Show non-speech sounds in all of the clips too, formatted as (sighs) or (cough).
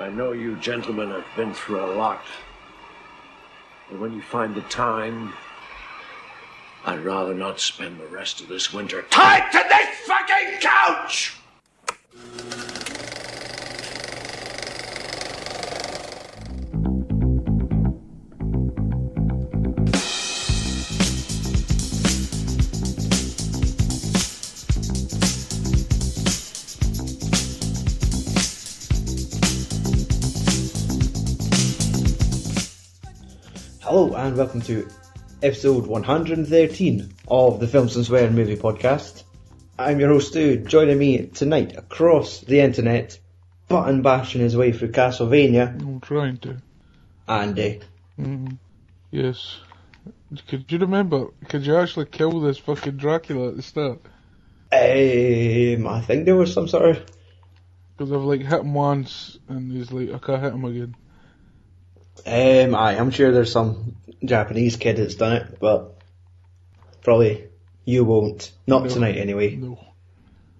I know you gentlemen have been through a lot. And when you find the time, I'd rather not spend the rest of this winter tied to this fucking couch! Hello and welcome to episode 113 of the Films and Swear Movie Podcast. I'm your host Stu. Joining me tonight across the internet, button bashing his way through Castlevania, I'm trying to. Andy. Mm, yes. Could you remember? Could you actually kill this fucking Dracula at the start? Um, I think there was some sort of Because I've like hit him once and he's like, I can't hit him again. Um, aye, I'm sure there's some Japanese kid that's done it, but probably you won't. Not No. tonight anyway, No.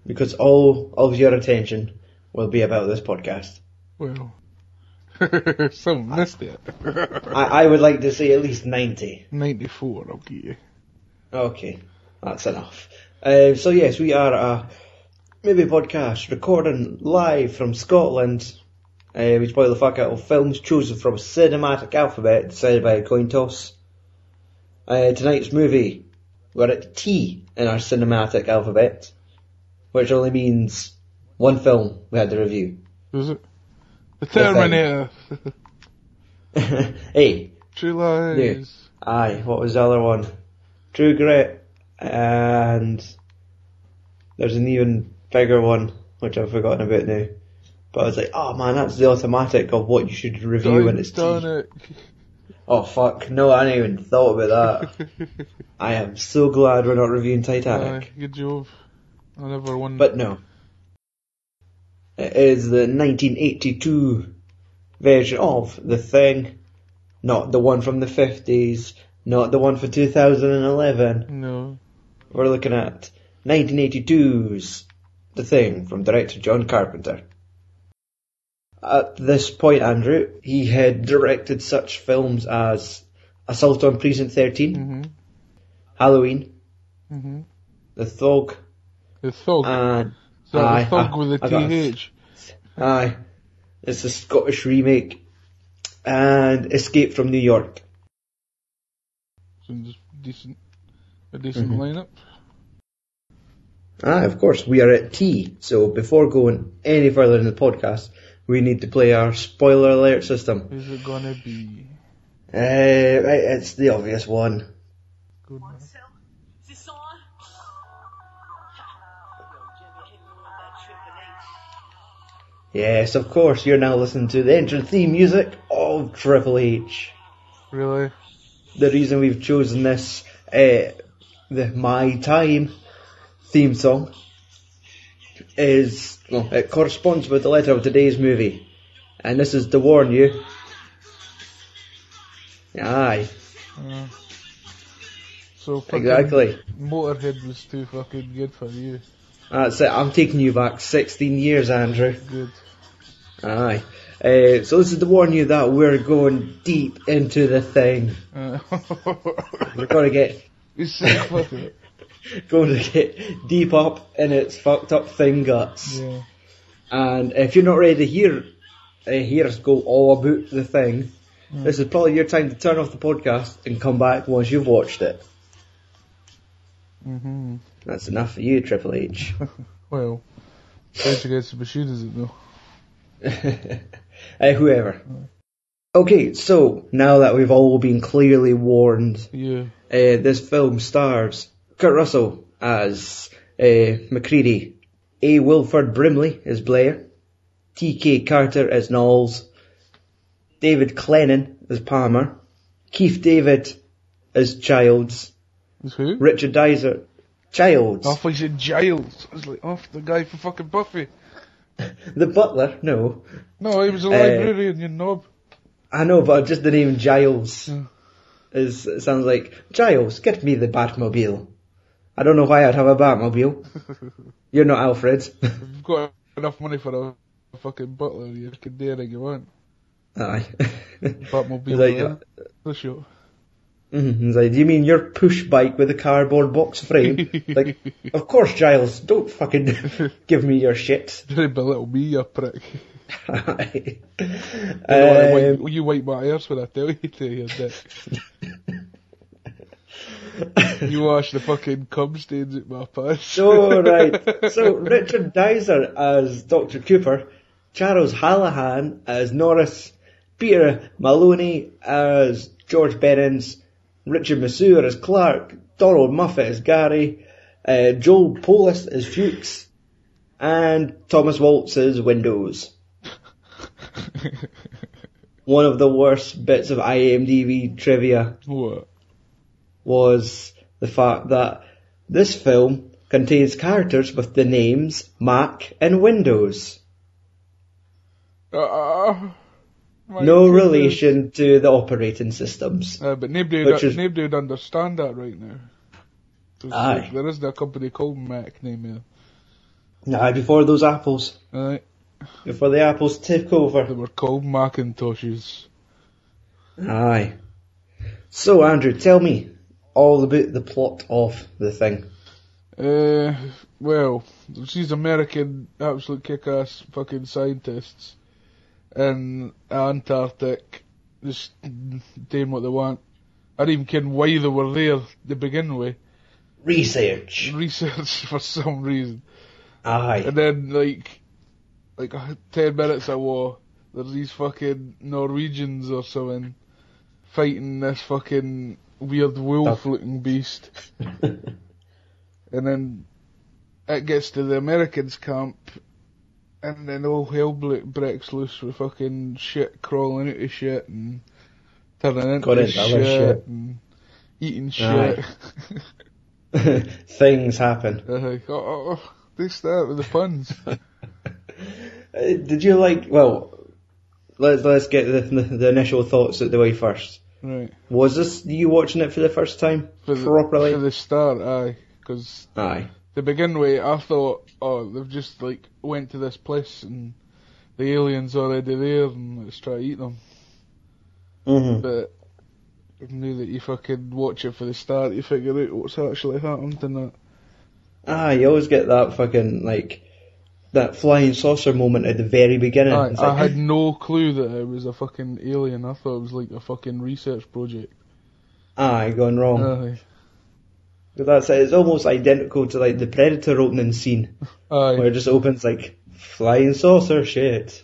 because all of your attention will be about this podcast. Well. (laughs) Some missed it. I, I would like to say at least 90. 94, I'll get you. Okay, that's enough. Uh, so yes, we are a movie podcast recording live from Scotland. Uh, we spoil the fuck out of films chosen from a cinematic alphabet decided by a coin toss. Uh, tonight's movie, we're at T in our cinematic alphabet, which only means one film we had to review. Was it? The. Terminator. (laughs) hey, True Lies. Aye, what was the other one? True Grit, and there's an even bigger one, which I've forgotten about now. But I was like, oh man, that's the automatic of what you should review when it's Done it. Oh fuck, no, I hadn't even thought about that. (laughs) I am so glad we're not reviewing Titanic. good job. I never won. But no. It is the 1982 version of The Thing, not the one from the 50s, not the one for 2011. no. We're looking at 1982's The Thing from director John Carpenter. At this point, Andrew, he had directed such films as Assault on Precinct 13, hmm Halloween, hmm The Thug, The Thug. and aye, the Thug I- with I a got- TH? aye, it's a Scottish remake, and Escape from New York. Decent. A decent Mhm. lineup. Ah, of course, we are at T, so before going any further in the podcast, we need to play our spoiler alert system. Who's it gonna be? Uh, right, it's the obvious one. Good man. Marcel, is this on? Yo, Jimmy, hit me with that Triple H. Yes, of course, you're now listening to the entrance theme music of Triple H. Really? The reason we've chosen this, uh, the My Time theme song is, well, it corresponds with the letter of today's movie. And this is to warn you. Aye, Uh, so fucking exactly. Motorhead was too fucking good for you. That's it, I'm taking you back 16 years, Andrew. Good. Aye. Uh, so this is to warn you that we're going deep into the thing. Uh, We're going to get you sick fucker. (laughs) going to get deep up in its fucked up thing guts. Yeah. And if you're not ready to hear uh, hear us go all about the thing, this is probably your time to turn off the podcast and come back once you've watched it. hmm That's enough for you, Triple H. (laughs) Well, Rage Against the Machine is it though? (laughs) uh, whoever. Okay, so now that we've all been clearly warned Yeah. Uh, this film stars Kurt Russell as uh, MacReady, A. Wilford Brimley as Blair, T.K. Carter as Nauls, David Clennon as Palmer, Keith David as Childs, who? Richard Dizer, Childs, Oh, I you said Giles. I was like, oh, the guy for fucking Buffy. (laughs) the butler. No, No, he was a Uh, librarian, you knob. I know, but just the name Giles Yeah. is it sounds like Giles. Get me the Batmobile. I don't know why I'd have a Batmobile. (laughs) You're not Alfred. You've got enough money for a fucking butler, you can do anything you want. Aye. Batmobile Like, uh, the show. Mhm. Like, do you mean your push bike with a cardboard box frame? like, (laughs) of course, Giles, don't fucking (laughs) give me your shit. Don't belittle me, you prick. Aye. You, Um, wipe, you wipe my ears when I tell you to, you dick. (laughs) You wash the fucking cum stains at my pants. so, (laughs) right. So, Richard Dyser as Dr. Cooper, Charles Hallahan as Norris, Peter Maloney as George Bennings, Richard Masur as Clark, Donald Moffat as Garry, uh, Joel Polis as Fuchs, and Thomas Waltz as Windows. (laughs) One of the worst bits of IMDb trivia what? Was the fact that this film contains characters with the names Mac and Windows. Uh, No relation to the operating systems. Uh, but nobody would, is- nobody would understand that right now. Aye. There, there isn't a company called Mac name Aye, before those apples. Aye. before the apples took over. They were called Macintoshes. Aye. So Andrew, tell me all about the plot of the thing. Uh, well, there's these American absolute kick-ass fucking scientists in Antarctic, just doing what they want. I don't even care why they were there to begin with. Research. Research (laughs) for some reason. Aye. And then, like, like uh, ten minutes of war, there's these fucking Norwegians or something fighting this fucking weird wolf-looking beast. (laughs) And then it gets to the Americans' camp, and then all hell breaks loose with fucking shit crawling out of shit and turning into shit, shit. and eating shit. (laughs) Things happen. (laughs) Uh, oh, oh, they start with the puns. Uh, Did you like? Well, let's let's get the, the, the initial thoughts out the way first. Right. Was this you watching it for the first time For the, properly? For the start, aye. Because Aye. to begin with, I thought, oh, they've just like went to this place and the aliens already there and let's try to eat them. hmm But now that you fucking watch it for the start, you figure out what's actually happened and that. Ah, you always get that fucking like that flying saucer moment at the very beginning. I, It's I had no clue that it was a fucking alien. I thought it was like a fucking research project. aye, gone wrong. Aye. That's it. It's almost identical to like the Predator opening scene, (laughs) where it just opens like flying saucer shit.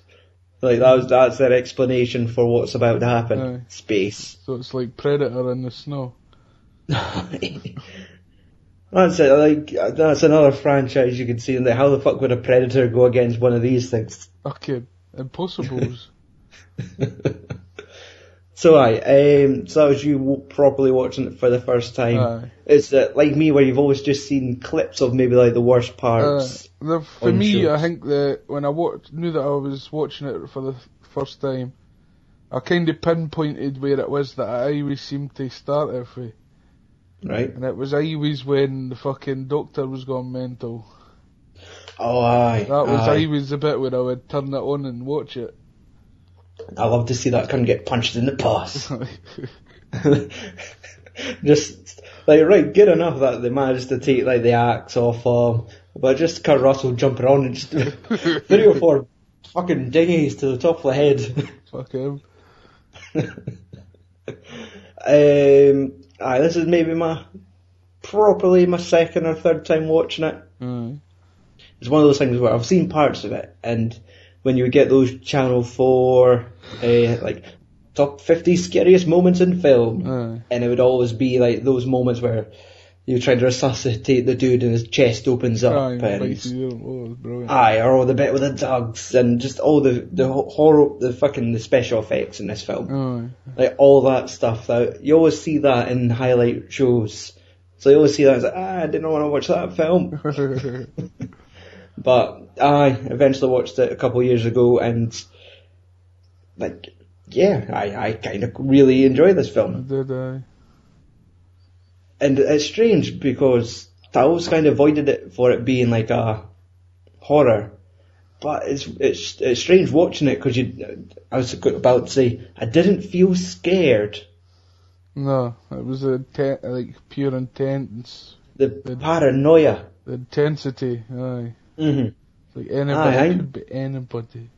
Like that was that's their explanation for what's about to happen. Aye. Space. So it's like Predator in the snow. (laughs) That's it. Like that's another franchise you can see. And like, how the fuck would a predator go against one of these things? Okay. Impossibles. (laughs) So I, um, so that was you properly watching it for the first time. Aye. It's uh, like me, where you've always just seen clips of maybe like the worst Uh, parts. the, for me, I think that when I watched, knew that I was watching it for the first time, I kind of pinpointed where it was that I always seemed to start it with. Right? And it was always when the fucking doctor was gone mental. Oh, aye. That was aye. always the bit where I would turn it on and watch it. I love to see that cunt get punched in the paws. (laughs) (laughs) just like right, good enough that they managed to take like the axe off him, but just Kurt Russell jumping on and just (laughs) three or four fucking dinghies to the top of the head. Fuck him. um, aye, this is maybe my properly my second or third time watching it. Aye. It's one of those things where I've seen parts of it, and when you get those Channel Four, uh, like top fifty scariest moments in film, Aye. and it would always be like those moments where you try to resuscitate the dude and his chest opens up, Aye, and right through. Oh, it was brilliant. aye, or the bit with the dogs, and just all the the horror, the fucking the special effects in this film, Aye. like all that stuff. That you always see that in highlight shows. So you always see that. It's like, ah, I didn't want to watch that film. (laughs) But I eventually watched it a couple of years ago, and like, yeah, I, I kind of really enjoy this film. Did I? And it's strange because I always kind of avoided it for it being like a horror, but it's it's it's strange watching it because you. I was about to say I didn't feel scared. No, it was a te- like pure intense, The paranoia. the intensity. Aye, hmm like anybody Aye, could be anybody.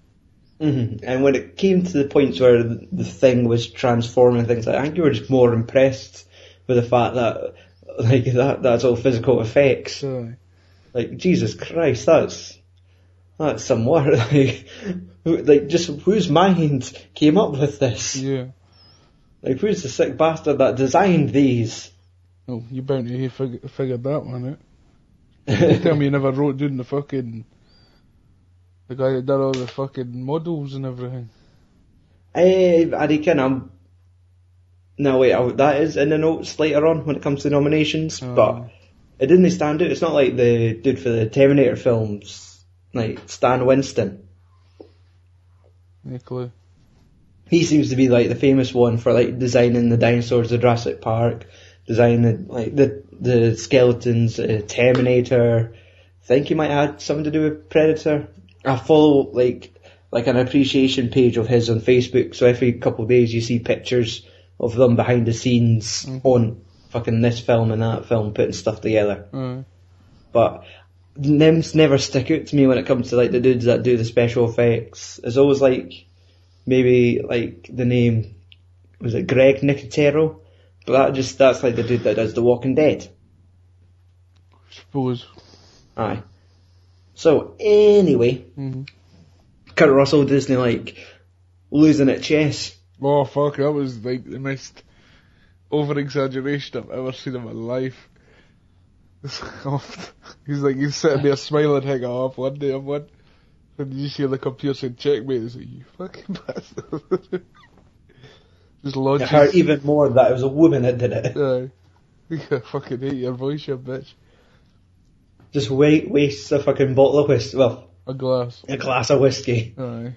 hmm And when it came to the points where the the thing was transforming things, I think you were just more impressed with the fact that like that that's all physical effects. Like Jesus Christ, that's that's some work. (laughs) Like, who- like just whose mind came up with this? Yeah. Like who's the sick bastard that designed these? Oh, you bound to have fig- figured that one out. Tell me you never wrote down the fucking the guy that did all the fucking models and everything. Eh, I reckon I'm. No wait, I, that is in the notes later on when it comes to nominations, Oh. but it didn't stand out. It's not like the dude for the Terminator films, like Stan Winston. No clue. He seems to be like the famous one for like designing the dinosaurs of Jurassic Park, designing like the the skeletons, uh, Terminator. I think he might have something to do with Predator. I follow like like an appreciation page of his on Facebook, so every couple of days you see pictures of them behind the scenes on fucking this film and that film putting stuff together. Aye. But names never stick out to me when it comes to like the dudes that do the special effects. It's always like maybe like the name was it Greg Nicotero? But that just that's like the dude that does The Walking Dead. I Suppose. Aye. So anyway, hmm Kurt Russell Disney like losing at chess. Oh fuck, that was like the most over exaggeration I've ever seen in my life. (laughs) he's like he's sitting there smiling, hanging off one day, I'm one. And you see the computer saying checkmate, he's like, you fucking bastard. (laughs) just It launches. hurt even more that it was a woman that did it. (laughs) Aye. I fucking hate your voice, you bitch. Just wait, wastes a fucking bottle of whiskey, well, A glass. a glass of whiskey. Aye.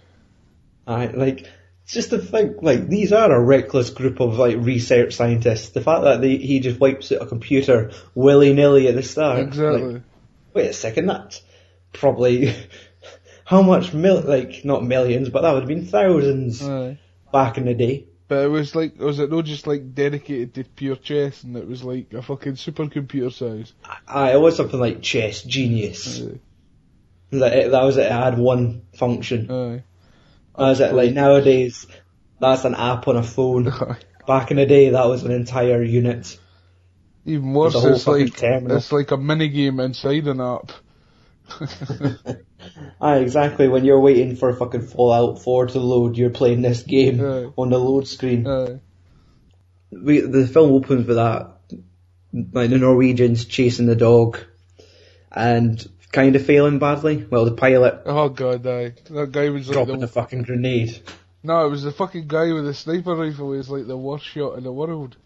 Aye, like, it's just to think, like, these are a reckless group of, like, research scientists. The fact that they, he just wipes out a computer willy-nilly at the start. Exactly. Like, wait a second, that's probably, (laughs) how much mil, like, not millions, but that would have been thousands Aye. back in the day. But it was like, was it not just like dedicated to pure chess and it was like a fucking supercomputer size? Aye, it was something like Chess Genius. Aye. That, it, that was it, it had one function. Aye. That was it, like, nowadays, that's an app on a phone. (laughs) Back in the day, that was an entire unit. Even worse, it's like terminal. it's like a mini game inside an app. Aye, (laughs) ah, exactly. When you're waiting for fucking Fallout 4 to load, you're playing this game Aye. on the load screen. Aye. We, the film opens with that, like the Norwegians chasing the dog, and kind of failing badly. Well, the pilot Oh god, aye. That guy was like dropping the, the fucking grenade. no, it was the fucking guy with the sniper rifle. He's like the worst shot in the world.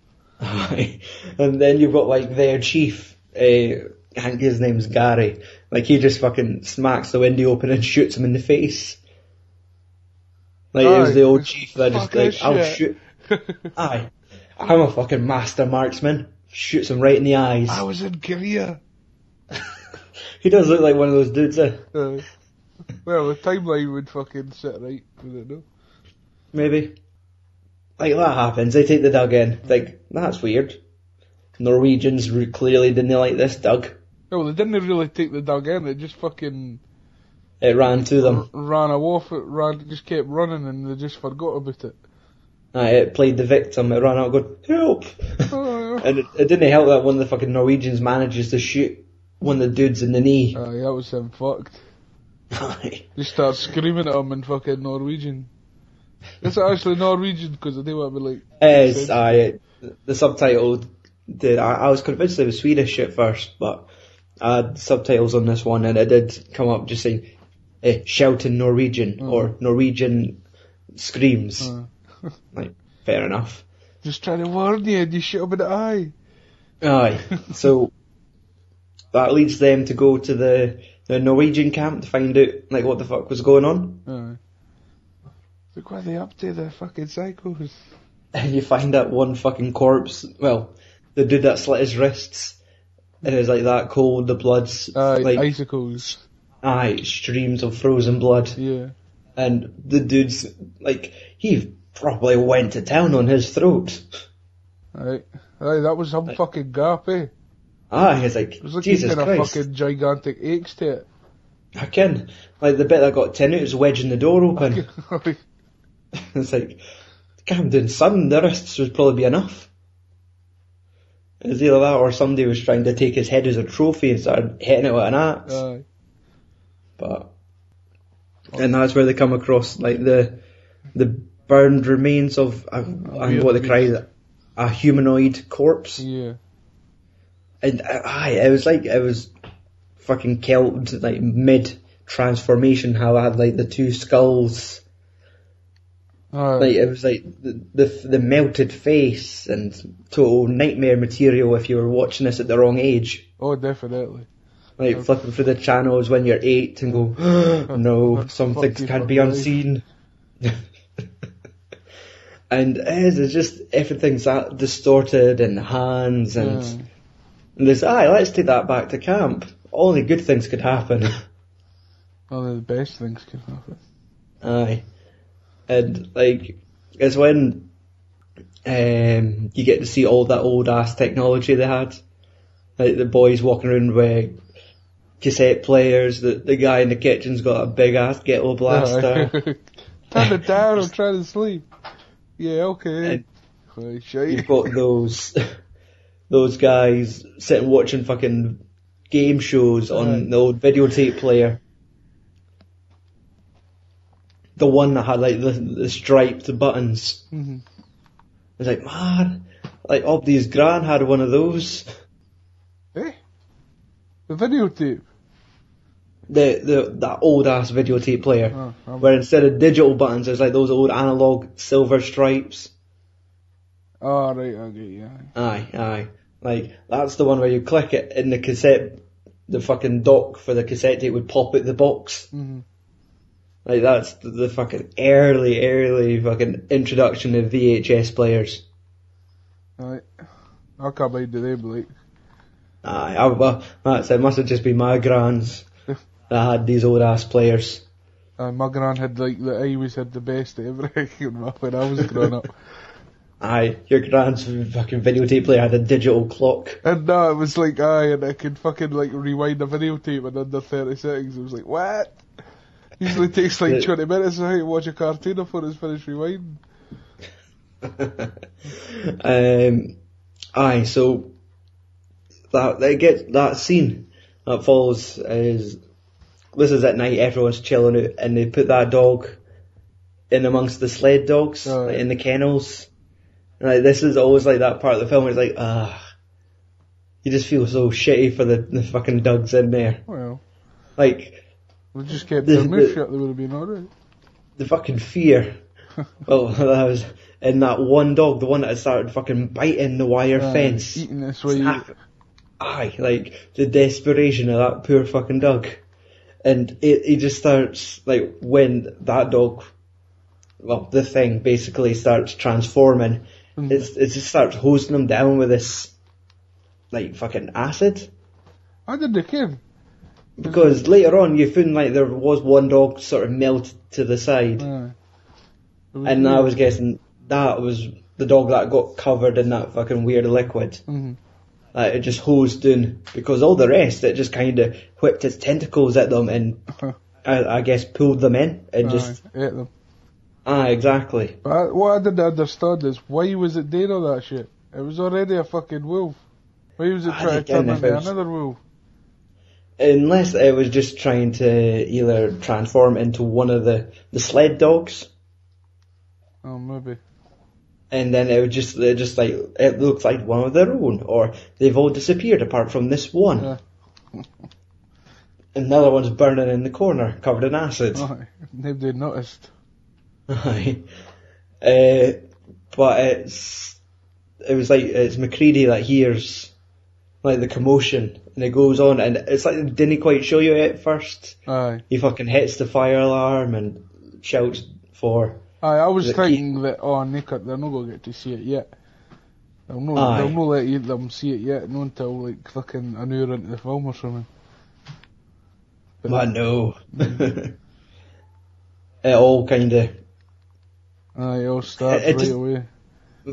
Aye. and then you've got like their chief, uh, I think his name's Garry. Like he just fucking smacks the window open and shoots him in the face. Like it was the old chief that just like, I'll shit. shoot. (laughs) Aye. I'm a fucking master marksman. Shoots him right in the eyes. I was in Korea. (laughs) He does look like one of those dudes, eh? Aye. well, the timeline would fucking sit right, would it no? Maybe. Like that happens, they take the dog in. Like, that's weird. Norwegians clearly didn't like this dog. No, they didn't really take the dog in. They just fucking It ran to them. ran off. It ran, just kept running, and they just forgot about it. Aye, it played the victim. It ran out going, help! Oh, (laughs) and it, it didn't help that one of the fucking Norwegians manages to shoot one of the dudes in the knee. Aye, that was him fucked. Aye. Just start screaming at him in fucking Norwegian. It's actually Norwegian because they me like. Yes, aye. The subtitle did. I, I was convinced it was Swedish at first, but I had subtitles on this one and it did come up just saying, eh, shout in Norwegian or Norwegian screams. Uh, (laughs) Like, fair enough. just trying to warn you, and you shot him in the eye. Aye. (laughs) so that leads them to go to the the Norwegian camp to find out like what the fuck was going on. Aye. Look what they up to, the fucking psychos. And (laughs) you find that one fucking corpse. Well, the dude that slit his wrists. And it was like that cold, the blood's Aye, like icicles. aye, streams of frozen blood. Yeah. And the dude's, like, he probably went to town on his throat. Right. Aye, that was some fucking gap, eh? Aye, he's like, It was like Jesus Christ. fucking gigantic aches to it. I can. Like, the bit that got ten out was wedging the door open. (laughs) (laughs) it's like, Camden son, the wrists would probably be enough. It's either that or somebody was trying to take his head as a trophy and started hitting it with an axe. Aye. But and that's where they come across like the the burned remains of uh, and what they cry a humanoid corpse. Yeah. And uh, aye, it was like it was fucking kelped like mid transformation. How I had like the two skulls. Aye. Like it was like the, the the melted face and total nightmare material if you were watching this at the wrong age. oh, definitely. Like flipping through the channels when you're eight and go, no, (laughs) some things can't be unseen. (laughs) and it is, it's just everything's that distorted and hands and, Yeah. And there's, aye, let's take that back to camp. Only good things could happen. (laughs) Only the best things could happen. aye. And like, it's when um, you get to see all that old ass technology they had. Like the boys walking around with cassette players, the, the guy in the kitchen's got a big ass ghetto blaster. (laughs) Turn it down, I'm (laughs) trying to sleep. Yeah, okay. And. You've got those those guys sitting watching fucking game shows on the old videotape player. The one that had like the, the striped buttons. Mhm. It's like, man, like Obdi's gran had one of those. Eh? The videotape. The the that old ass videotape player. Oh, I'm- Where instead of digital buttons, there's like those old analog silver stripes. Oh, right, I get you. aye. Aye, aye. Like, that's the one where you click it in the cassette, the fucking dock for the cassette tape would pop out the box. Mhm. Like, that's the, the fucking early, early fucking introduction of VHS players. Aye. I can't mind the name, like. Aye, I, well, that's it. Must have just been my grans (laughs) that had these old ass players. Uh, my gran had like the I always had the best of everything (laughs) when I was growing up. Aye, your grand's fucking videotape player had a digital clock. And no, it was like aye, and I could fucking like rewind a videotape in under thirty seconds. It was like what? Usually takes like (laughs) twenty minutes to watch a cartoon before it's finished rewinding. (laughs) um, aye, so that they get that scene that follows is this is at night. Everyone's chilling out, and they put that dog in amongst the sled dogs Oh, yeah. in the kennels. And, like this is always like that part of the film. Where it's like ah. You just feel so shitty for the, the fucking dogs in there. Well, Like, we just kept The- their mouth shut. They would have been alright. the fucking fear. (laughs) well, (laughs) that was in that one dog, the one that had started fucking biting the wire Aye, fence. eating this way. Snap. Aye, like the desperation of that poor fucking dog. And it, he just starts, like, when that dog, well, the thing basically starts transforming. It's, it just starts hosing them down with this, like, fucking acid. I didn't care. Because later on you found, like, there was one dog sort of melted to the side. Was And I was guessing that was the dog that got covered in that fucking weird liquid. Mhm. That it just hosed down. Because all the rest, it just kind of whipped its tentacles at them and (laughs) I, I guess pulled them in and just, ate them. Ah, exactly. But I, what I didn't understand is why was it doing all that shit? It was already a fucking wolf. Why was it I trying to turn into was- another wolf? Unless it was just trying to either transform into one of the, the sled dogs. Oh, maybe. And then it would just, it just like, it looks like one of their own, or they've all disappeared apart from this one. Yeah. (laughs) And the one's burning in the corner, covered in acid. (laughs) Aye. Nobody noticed. Aye. Uh, but it's, it was like, it's MacReady that hears, like, the commotion, and it goes on, and it's like, it didn't quite show you at first. Aye. He fucking hits the fire alarm and shouts for, Aye, I was thinking that, oh, Nick, they're not going to get to see it yet. They'll not, Aye. they'll not let you, them see it yet, not until like fucking an hour into the film or something. I know. (laughs) it all kind of Aye, it all starts It- it right away.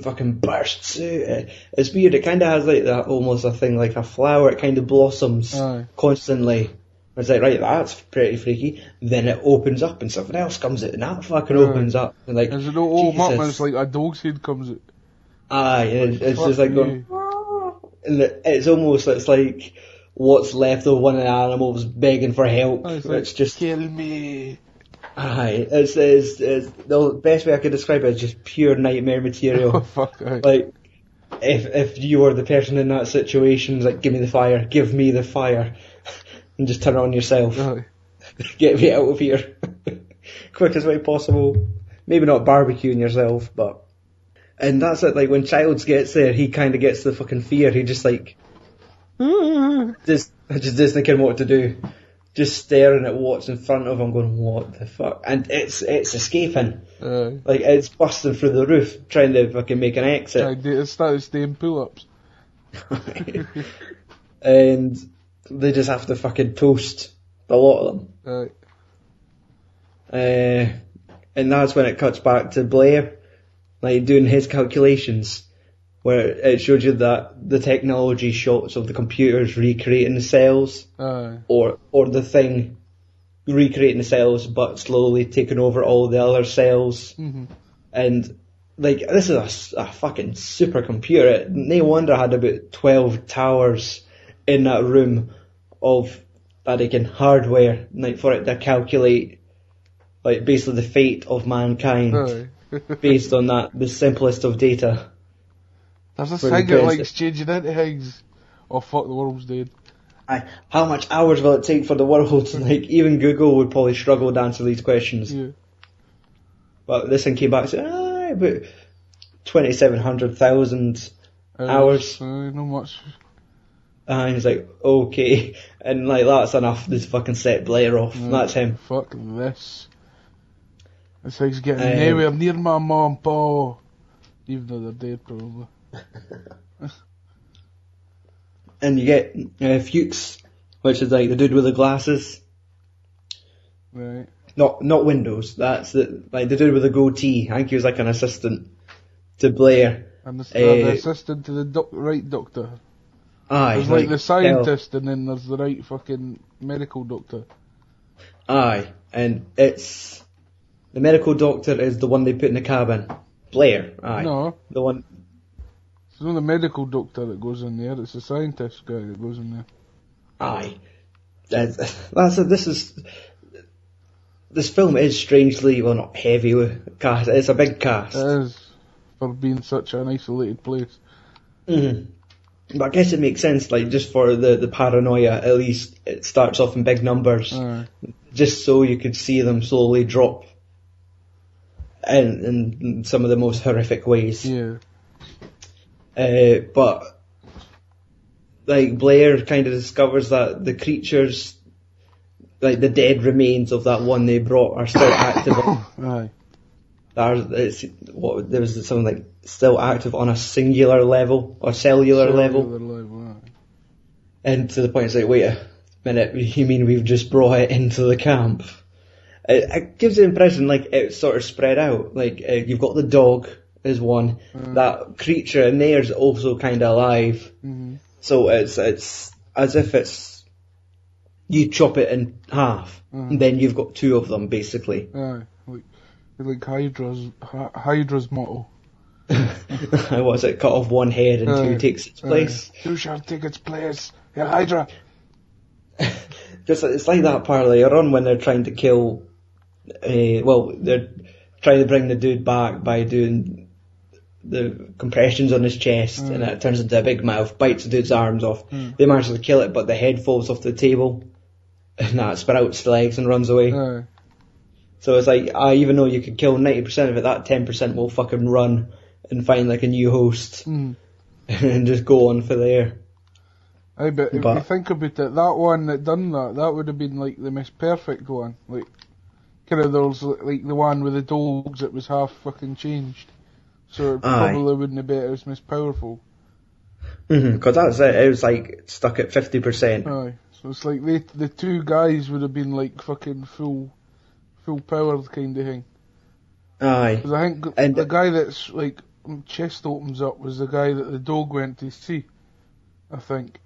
fucking bursts out. It's weird. It kind of has like that almost a thing like a flower. It kind of blossoms Aye. constantly. It's like right, that's pretty freaky. Then it opens up and something else comes out, and that fucking Aye. opens up. And like, As it all open up, and it's like a dog's head comes out. aye, it's, it's just like going. And it's almost it's like what's left of one of the animals begging for help. It's, like, just kill me. Aye. It's, it's it's the best way I could describe it is just pure nightmare (laughs) Oh material. fuck! Aye. like if if you were the person in that situation, it's like give me the fire, give me the fire, (laughs) and just turn on yourself. (laughs) Get me out of here, quickest way possible. Maybe not barbecuing yourself, but and that's it. Like when Childs gets there, he kind of gets the fucking fear. He just like just just doesn't thinking what to do, just staring at what's in front of him, going what the fuck, and it's it's escaping. Aye. Like it's busting through the roof, trying to fucking make an exit. Aye, it started staying pull-ups. (laughs) and they just have to fucking toast a lot of them. Aye. Uh, and that's when it cuts back to Blair, like doing his calculations, where it showed you that the technology shots of the computers recreating the cells, Aye. or or the thing recreating the cells, but slowly taking over all the other cells, Mhm. and like this is a, a fucking supercomputer. No wonder I had about twelve towers in that room of that again hardware, like for it to calculate, like basically the fate of mankind Aye. (laughs) based on that the simplest of data. There's this When thing that likes changing into things. Oh fuck, the world's dead. Aye. How much hours will it take for the world? To, Like (laughs) even Google would probably struggle to answer these questions. Yeah. But this one came back and said, ah, about twenty seven hundred thousand Hours. Aye, not much. And he's like, okay. (laughs) And like, that's enough to fucking set Blair off. Aye, That's him. Fuck this. This thing's getting Um, nowhere near my mom, Paul. Even though they're dead, probably. (laughs) And you get uh, Fuchs, which is like the dude with the glasses. Right. Not, not Windows. That's the, like the dude with the goatee. I think he was like an assistant to Blair. And the, the Eh, assistant to the doc- right doctor. Aye. There's like, the hell. scientist, and then there's the right fucking medical doctor. Aye. And it's, the medical doctor is the one they put in the cabin. Blair. Aye. No, The one, it's not the medical doctor that goes in there. It's the scientist guy that goes in there. Aye. That's, it. This is. This film is strangely, well, not heavy with cast. It's a big cast. It is for being such an isolated place. Mhm. But I guess it makes sense, like, just for the, the paranoia, at least it starts off in big numbers. Just so you could see them slowly drop. In, in some of the most horrific ways. Yeah. Uh, but like Blair kind of discovers that the creatures, like the dead remains of that one they brought, are still (coughs) active. on, Aye. are, it's, what there was something like still active on a singular level or cellular level, Cellular level, aye. and to the point it's like, wait a minute, you mean we've just brought it into the camp? It, it gives the impression like it's sort of spread out. Like uh, you've got the dog is one, that creature in there is also kind of alive. Mhm. So it's it's as if it's you chop it in half, and then you've got two of them basically. Aye. Like, like Hydra's, Hy- Hydra's motto. (laughs) What's it? Cut off one head and two takes its place. Aye. Who shall take its place? Yeah, Hydra. (laughs) Because it's like that part later on when they're trying to kill. Uh, well, they're trying to bring the dude back by doing the compressions on his chest, and it turns into a big mouth, bites the dude's arms off. They manage to kill it, but the head falls off the table, and that sprouts the legs and runs away. Aye. So it's like, ah, even though you could kill 90% of it, that 10% will fucking run and find like a new host Mm. (laughs) and just go on for there. Aye, but if you think about it, that one that done that, that would have been like the most perfect one. Like, kind of those, like the one with the dogs that was half fucking changed. So it Aye. probably wouldn't have been as most powerful. Because that's it, it was like stuck at 50%. Aye. So it's like they, the two guys would have been like fucking full, full powered kind of thing. Aye. Because I think And- the guy that's like chest opens up was the guy that the dog went to see. I think,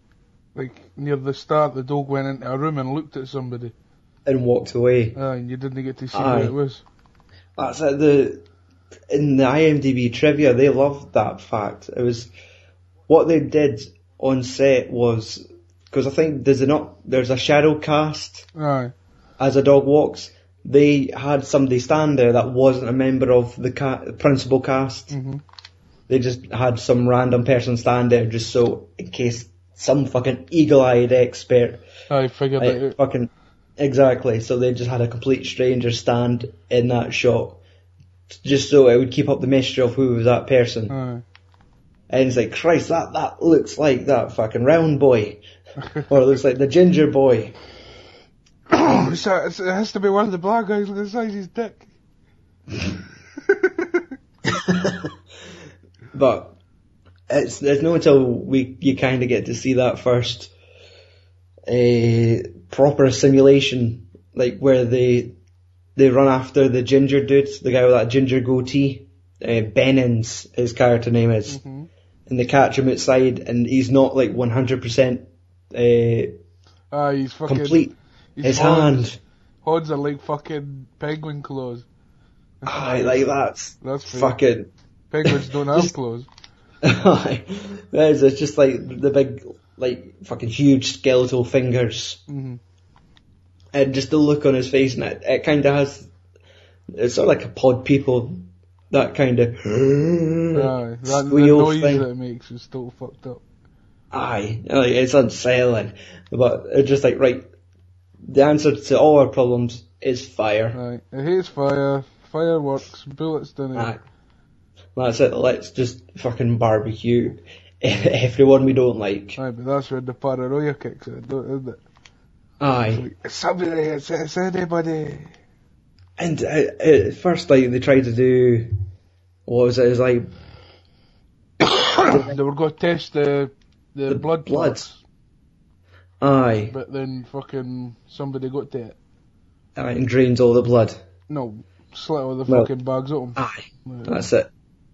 like near the start, the dog went into a room and looked at somebody. And walked away. Ah, and you didn't get to see Aye. what it was. That's it. The in the IMDb trivia, they loved that fact. It was what they did on set was because I think there's a not there's a shadow cast Aye. as a dog walks. They had somebody stand there that wasn't a member of the ca- principal cast. Mhm. They just had some random person stand there just so in case some fucking eagle-eyed expert I figured like, out. fucking exactly. So they just had a complete stranger stand in that shot, just so it would keep up the mystery of who was that person. Aye. And it's like, Christ, that that looks like that fucking round boy, (laughs) or it looks like the ginger boy. Oh, so it has to be one of the black guys. with the size of his dick. (laughs) But it's it's not until we you kind of get to see that first uh, proper simulation, like where they they run after the ginger dude, the guy with that ginger goatee. Uh, Bennings, his character name is, Mhm. and they catch him outside, and he's not like 100% uh, Ah, he's fucking complete. His, His horns- hand, Horns are like fucking penguin claws. aye, like that's That's fair. fucking. Penguins don't have (laughs) claws. (laughs) It's just like the big, like fucking huge skeletal fingers, hmm and just the look on his face, and it, it kind of has. It's sort of like a pod people, that kind of. Aye, that Squeal noise thing. that it makes is still fucked up. Aye, like, it's unsettling, but it's just like right. The answer to all our problems is fire. Aye, it hates fire, fireworks, bullets don't Aye. it? That's it. Let's just fucking barbecue (laughs) everyone we don't like. Aye, but that's where the paranoia kicks in, isn't it? Aye. Somebody, it's, it's anybody. And uh, at first, like they tried to do, what was it? It was like (coughs) they were going to test the the, The blood blood. aye, but then fucking somebody got to it. aye, and drains all the blood. No, slit all the fucking bags open. Aye, Aye. that's it.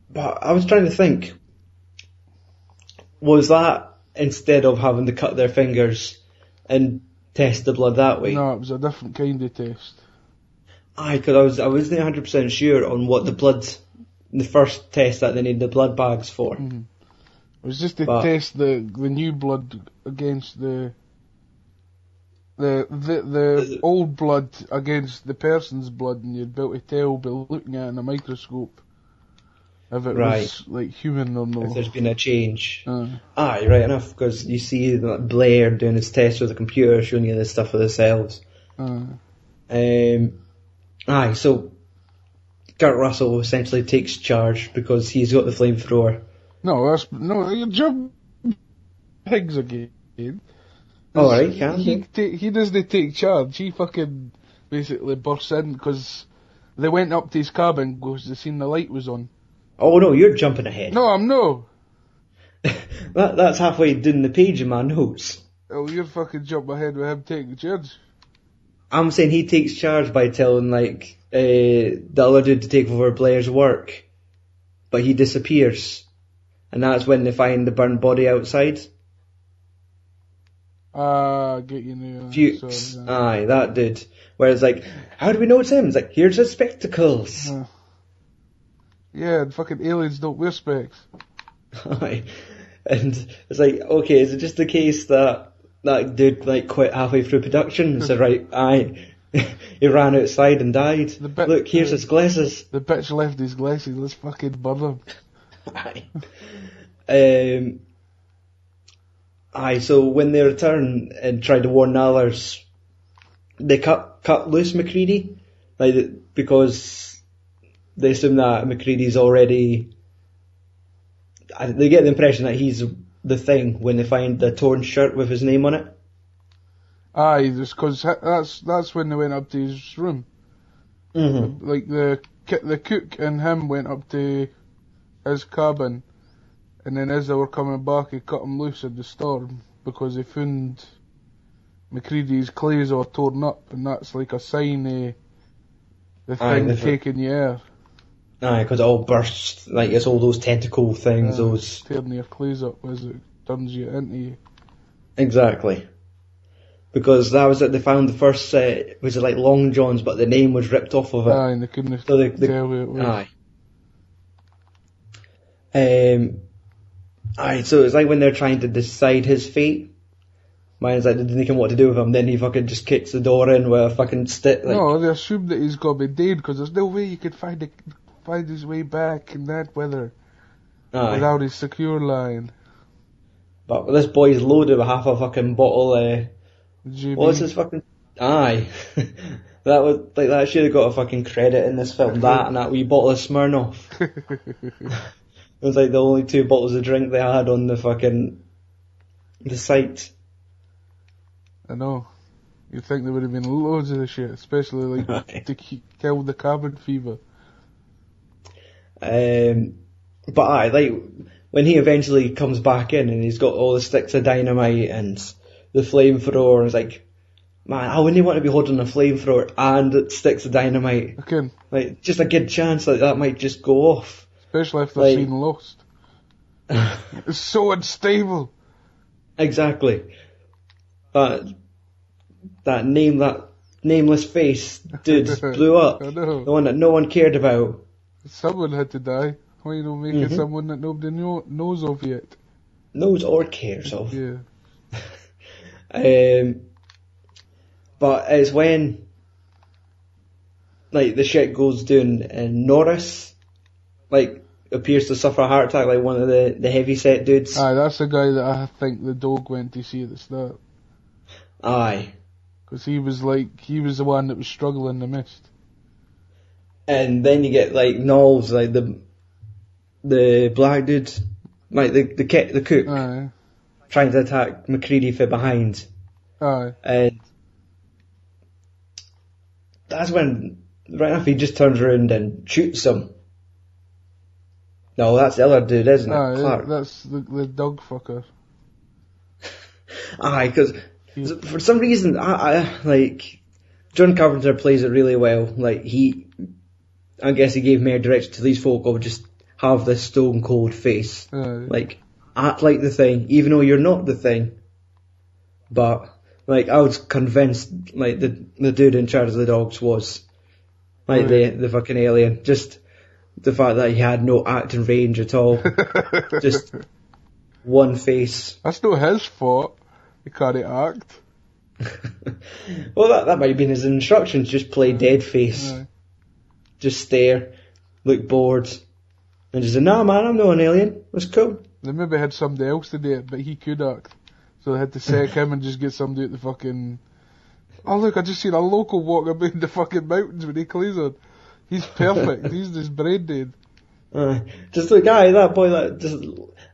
But I was trying to think, was that instead of having to cut their fingers and test the blood that way? No, it was a different kind of test. Aye, because I was I wasn't hundred percent sure on what the blood, the first test that they need the blood bags for. Mhm. It was just to But- test the the new blood against the the the the old blood against the person's blood, and you'd be able to tell by looking at it in a microscope if it Right. was like human or If there's been a change. Aye. Aye, right enough, because you see like, Blair doing his test with the computer, showing you the stuff for the cells. Aye. Um, aye, so Kurt Russell essentially takes charge because he's got the flamethrower. No, that's no. You jump pigs again. Oh, right, can he ta- he doesn't take charge. He fucking basically bursts in because they went up to his cabin because they seen the light was on. Oh no, you're jumping ahead. No, I'm no. (laughs) that, that's halfway down the page in my notes. Oh, you're fucking jumping ahead with him taking charge. I'm saying he takes charge by telling like uh, the other dude to take over Blair's work, but he disappears, and that's when they find the burnt body outside. Ah, get you now. Fuchs, Sorry, yeah. aye, that dude. Where it's like, how do we know it's him? It's like, here's his spectacles. Uh, yeah, and fucking aliens don't wear specs. Aye. And it's like, okay, is it just the case that that dude like quit halfway through production and said, right, (laughs) aye, (laughs) he ran outside and died. The bit- Look, here's his glasses. The bitch left his glasses. Let's fucking burn them. (laughs) Aye. Um, aye, so when they return and try to warn the others, they cut cut loose MacReady, like because they assume that MacReady's already. I- They get the impression that he's the thing when they find the torn shirt with his name on it. Aye, just cause that's that's when they went up to his room. Mm-hmm. Like the the cook and him went up to his cabin, and then as they were coming back, he cut him loose in the storm because he found MacReady's clothes all torn up, and that's like a sign of the thing the- taking you air. Aye, because it all bursts, like it's all those tentacle things, Uh, those... tearing your clays up as it turns you into you. Exactly. Because that was it, they found the first set, was it like Long John's, but the name was ripped off of it. Aye, and they couldn't So they- they- tell who it was. Aye. Um, aye, so it's like when they're trying to decide his fate. Mine's like, they didn't know what to do with him, then he fucking just kicks the door in with a fucking stick, like, no, they assumed that he's gonna be dead because there's no way he could find a, find his way back in that weather aye. without his secure line. But this boy's loaded with half a fucking bottle, uh, GB. what's his fucking, aye. (laughs) that was, like, that should have got a fucking credit in this film, that and that wee bottle of Smirnoff. (laughs) It was like the only two bottles of drink they had on the fucking, the site. I know. You'd think there would have been loads of the shit, especially like (laughs) to keep, kill the cabin fever. Um, but I like when he eventually comes back in and he's got all the sticks of dynamite and the flamethrower. It's like, man, I wouldn't want to be holding a flamethrower and sticks of dynamite. Again, Like, just a good chance that that might just go off. especially if they've Like- seen Lost. (laughs) It's so unstable. exactly. That that name that nameless face dude (laughs) blew up. The one that no one cared about. Someone had to die. Why you don't make it Mhm. someone that nobody know, knows of yet? Knows or cares of. Yeah. (laughs) Um, but it's when like the shit goes down and Norris like appears to suffer a heart attack like one of the, the heavy set dudes. Aye, that's the guy that I think the dog went to see at the start. Aye. Because he was like, he was the one that was struggling the most. And then you get like Nauls, like the the black dude, like the the the cook, Aye. trying to attack MacReady from behind, Aye. and that's when right after he just turns around and shoots him. No, that's the other dude, isn't it? Clark. that's the, the dog fucker. (laughs) Aye, because for some reason, I, I like John Carpenter plays it really well. Like he, I guess he gave me a direction to these folk of just have this stone cold face, like act like the thing, even though you're not the thing. But like I was convinced, like the the dude in charge of the dogs was like the the fucking alien. Just the fact that he had no acting range at all, (laughs) just one face. That's not his fault. He can't act. (laughs) well, that, that might have been his instructions. Just play dead face. Just stare, look bored, and just say, "Nah, man, I'm not an alien. That's cool." They maybe had somebody else to do it, but he could act. So they had to sack him and just get somebody at the fucking. Oh look, I just seen a local walk about the fucking mountains with he cleans on. He's perfect. He's just brain dead. Uh, just look, guy, that boy, that just,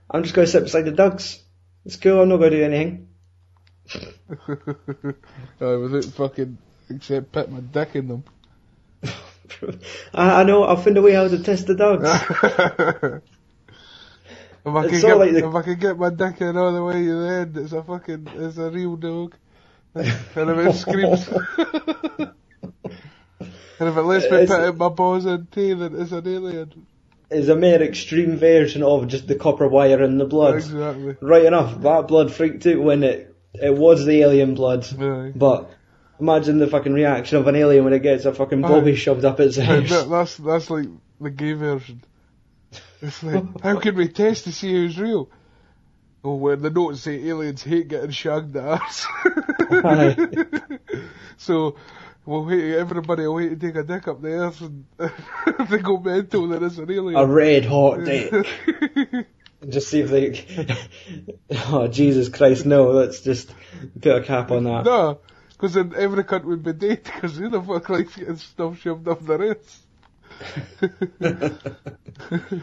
I'm just going to sit beside the dogs. It's cool. I'm not going to do anything. I (laughs) Aye, without fucking except put my dick in them. (laughs) I, I know. I'll find a way how to test the dogs. (laughs) If I, It's can get, like the- if I can get my dick in all the way to the end, it's a fucking, it's a real dog. (laughs) and if it screams, and if it lets me It's- put my balls and tea, then it's an alien. It's a more extreme version of just the copper wire in the blood. Exactly. Right enough, that blood freaked out when it it was the alien blood. Aye. But imagine the fucking reaction of an alien when it gets a fucking bobby shoved up its ass. that, that's that's like the gay version. It's like, (laughs) how can we test to see who's real? Oh, when the notes say aliens hate getting shagged the. Aye. (laughs) so, we'll wait, everybody will wait to take a dick up the ass and if (laughs) they go mental then it's an alien. A red hot dick. Just see if they. oh Jesus Christ! No, let's just put a cap on that. no, because then every cunt would be dead because who the fuck likes getting stuff shoved up their ass? (laughs)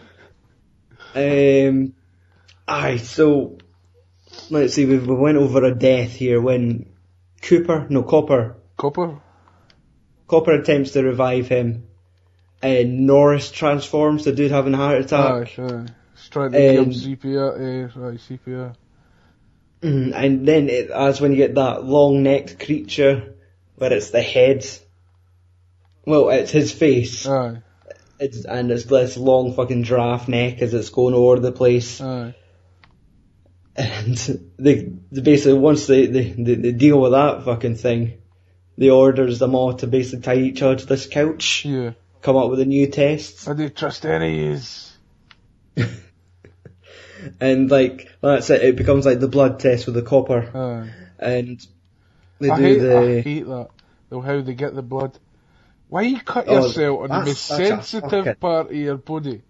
Um, aye, so let's see. We we went over a death here when Cooper, no Copper, Copper? Copper attempts to revive him, and Norris transforms. The dude having a heart attack. aye. He's trying to give him Um, CPR, right, CPR. Mm, and then it, that's when you get that long-necked creature, where it's the head. Well, it's his face, Aye, it's, and it's this long fucking giraffe neck as it's going all over the place. aye. And they, they basically, once they, they, they, they deal with that fucking thing, they orders them all to basically tie each other to this couch, Yeah. come up with a new test, I don't trust any is. (laughs) and like, that's it, it becomes like the blood test with the copper, Aye. and they I do hate, the... I hate that. Though how they get the blood. Why you cut Oh, yourself on the most sensitive part of your body?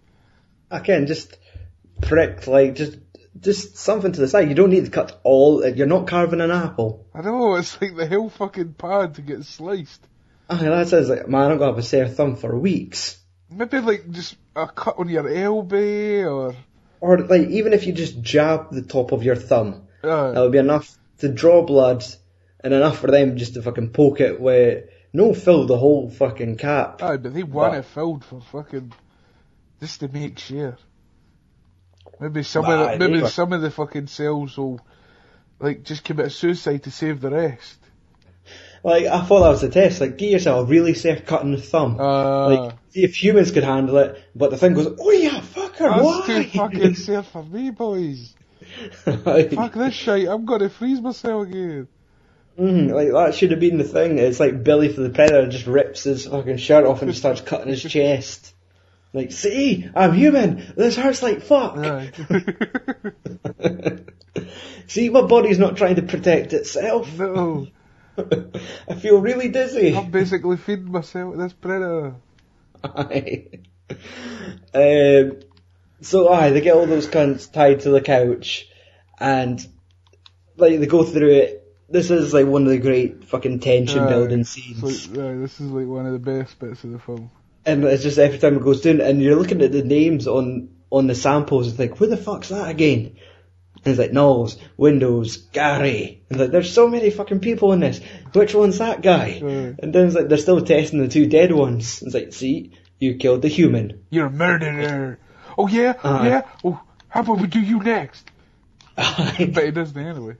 Again, just prick, like, just, just something to the side. You don't need to cut all, you're not carving an apple. I know, it's like the whole fucking pad to get sliced. Ah, that says like, man, I'm gonna have a sore thumb for weeks. Maybe like just a cut on your elbow or. Or like, even if you just jab the top of your thumb, that would be enough to draw blood, and enough for them just to fucking poke it with, no fill the whole fucking cap. Aye, but they want But- it filled for fucking. just to make sure. Maybe some of the, maybe some of the fucking cells will like just commit suicide to save the rest. Like, I thought that was the test, like, get yourself a really safe cut in the thumb. Uh, like, see if humans could handle it, but the thing goes, oh yeah, fucker, that's why? too fucking (laughs) safe for me, boys. Like- Fuck this shit, I'm gonna freeze myself again. Mm, like that should have been the thing. It's like Billy for the Predator just rips his fucking shirt off and starts cutting his (laughs) chest. Like, see, I'm human. This hurts like fuck. Aye. (laughs) see, my body's not trying to protect itself. no, (laughs) I feel really dizzy. I'm basically feeding myself with this predator. Aye. um, so aye, they get all those cunts tied to the couch, and like they go through it. This is like one of the great fucking tension Aye. building scenes. like, aye, this is like one of the best bits of the film. And it's just every time it goes down, and you're looking at the names on on the samples, it's like, who the fuck's that again? And it's like Nauls, Windows, Garry. And like, there's so many fucking people in this. Which one's that guy? Aye. And then it's like they're still testing the two dead ones. It's like, see, you killed the human. You're a murderer. Oh yeah, Aye. yeah. Oh, how about we do you next? Aye. (laughs) But he doesn't anyway.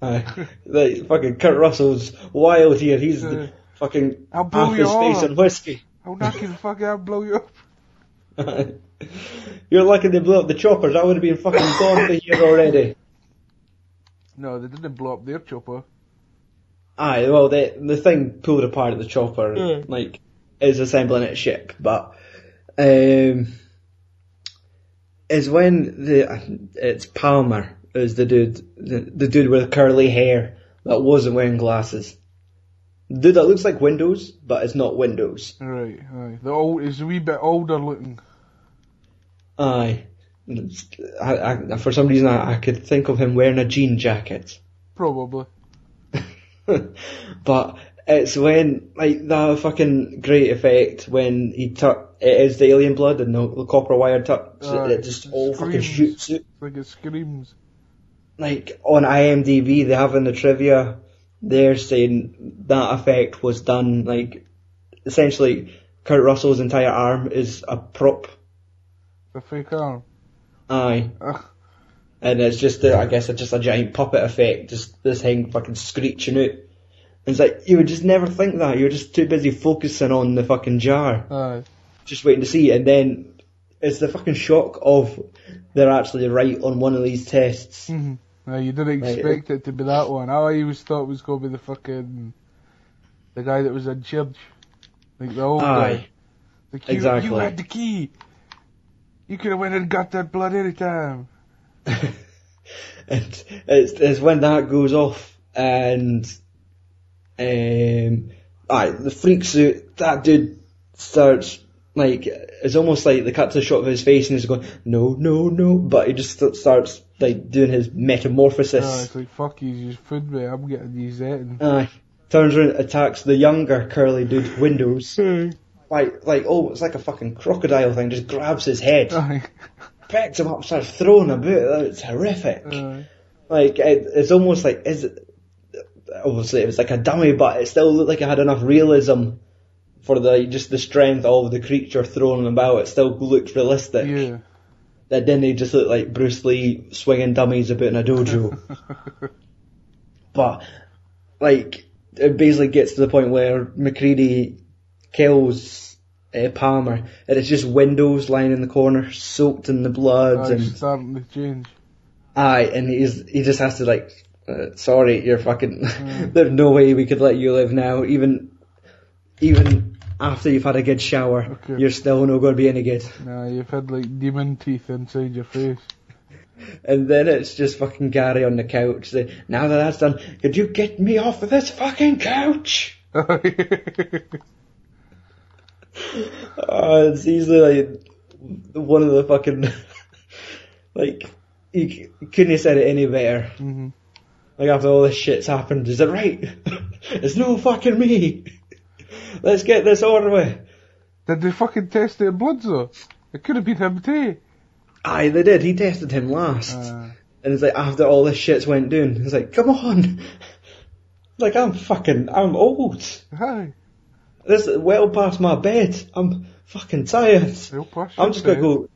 Aye. like fucking Kurt Russell's wild here. He's the Aye. fucking I'll blow half you his face on whiskey. I'll knock you the fuck out blow you up. (laughs) (laughs) You're lucky they blew up the choppers. I would have been fucking gone for here already. No, they didn't blow up their chopper. Aye, well, the the thing pulled apart at the chopper, Yeah. like, is assembling its ship, but, um, is when the, it's Palmer, is the dude, the, the dude with curly hair that wasn't wearing glasses. The dude that looks like Windows, but it's not Windows. Right, aye. The old is a wee bit older looking. Aye. I, I, for some reason I, I could think of him wearing a jean jacket. Probably. (laughs) but it's when like the fucking great effect when he tuck it is the alien blood and the, the copper wire tucks it, it just all fucking shoots it. Like it screams. Like on IMDb they have in the trivia they're saying that effect was done like essentially Kurt Russell's entire arm is a prop. The fake arm. Aye. Ugh. And it's just, a, I guess, it's just a giant puppet effect, just this thing fucking screeching out. It's like, you would just never think that, you're just too busy focusing on the fucking jar, Aye. just waiting to see, and then it's the fucking shock of they're actually right on one of these tests. hmm No, you didn't expect it to be that one. I always thought it was going to be the fucking the guy that was in charge, like the old guy. Aye, Like you, exactly. you had the key. You could have went and got that blood any time. (laughs) and it's, it's when that goes off, and, um, aye, the freak suit, that dude starts, like, it's almost like they cut to a shot of his face and he's going, no, no, no, but he just st- starts, like, doing his metamorphosis. Oh, it's like fuck you, just food me. I'm getting these eaten. Aye. Turns around, attacks the younger curly dude, Windows. (laughs) Like, like, oh, it's like a fucking crocodile thing, just grabs his head, (laughs) picks him up, starts throwing him about. It's horrific. Aye. Like, it, it's almost like, is it, obviously it was like a dummy, but it still looked like it had enough realism for the, just the strength of the creature throwing him about. It still looked realistic. Yeah. that didn't just look like Bruce Lee swinging dummies about in a dojo. (laughs) but, like, it basically gets to the point where MacReady kills uh, Palmer, and it's just windows lying in the corner, soaked in the blood, Oh, and it's starting to change. aye, and he's he just has to like, uh, sorry, you're fucking. (laughs) there's no way we could let you live now, even even after you've had a good shower, Okay. you're still not going to be any good. Nah, you've had like demon teeth inside your face. (laughs) And then it's just fucking Garry on the couch saying, now that that's done, could you get me off of this fucking couch? (laughs) Oh, it's easily like one of the fucking, (laughs) like, you, couldn't have said it any better. Mhm. Like after all this shit's happened, is it right? (laughs) it's no fucking me. (laughs) Let's get this over with. Did they fucking test their blood though? It could have been him too. Aye, they did. He tested him last. Uh, And it's like after all this shit's went down, it's like, come on. Like I'm fucking, I'm old. hi. This is well past my bed. I'm fucking tired. They'll push I'm just gonna go,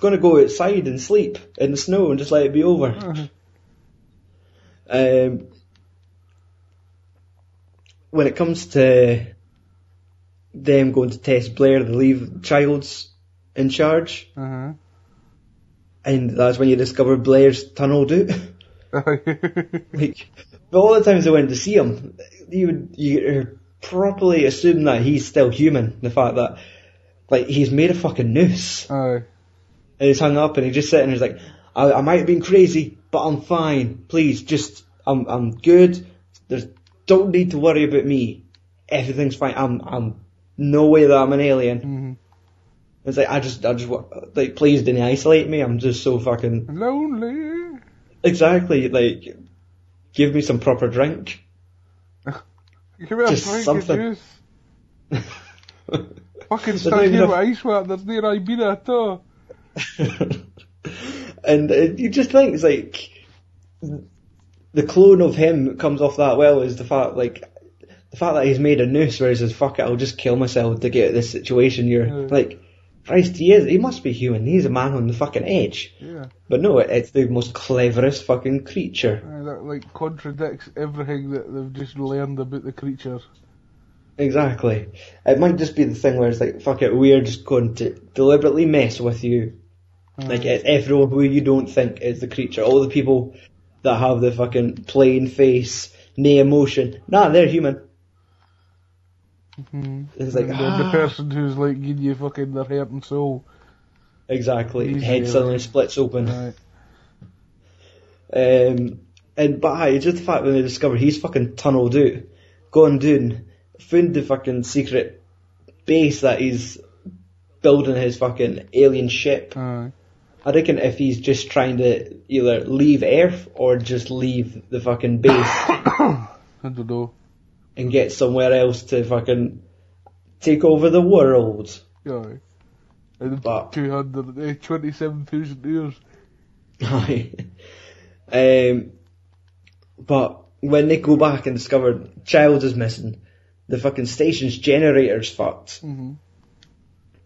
gonna go outside and sleep in the snow and just let it be over. Uh, Um, when it comes to them going to test Blair, they leave Childs in charge, uh-huh. and that's when you discover Blair's tunnel dude. (laughs) like, but all the times I went to see him, you would you properly assume that he's still human. The fact that like he's made a fucking noose Aye. and he's hung up and he's just sitting there, he's like, I, I might have been crazy, but I'm fine. Please, just I'm I'm good. There's don't need to worry about me. Everything's fine. I'm I'm no way that I'm an alien. Mhm. It's like I just I just like please didn't isolate me. I'm just so fucking Lonely. exactly like give me some proper drink. Give a Just drink of something. juice. (laughs) Fucking There's stand not even here a- with ice water, there's no Ibira at all. and uh, you just think it's like the clone of him comes off that well is the fact like the fact that he's made a noose where he says fuck it I'll just kill myself to get out of this situation you're Yeah. like Christ he is he must be human he's a man on the fucking edge Yeah. but no it, it's the most cleverest fucking creature Aye, that like contradicts everything that they've just learned about the creature. exactly it might just be the thing where it's like fuck it we're just going to deliberately mess with you uh-huh. Like it's everyone who you don't think is the creature. All the people that have the fucking plain face, no emotion. Nah, they're human. Mhm. It's like then the ah, person who's like giving you fucking their heart and soul. exactly. He's Head suddenly splits open. Right. (laughs) Um, and but aye, just the fact when they discover he's fucking tunneled out, gone down, found the fucking secret base that he's building his fucking alien ship. Aye. I reckon if he's just trying to either leave Earth or just leave the fucking base (coughs) I don't know. And get somewhere else to fucking take over the world. Yeah. In But- 200, eh, 27,000 years. Aye. um, but when they go back and discover child is missing, the fucking station's generator's fucked. hmm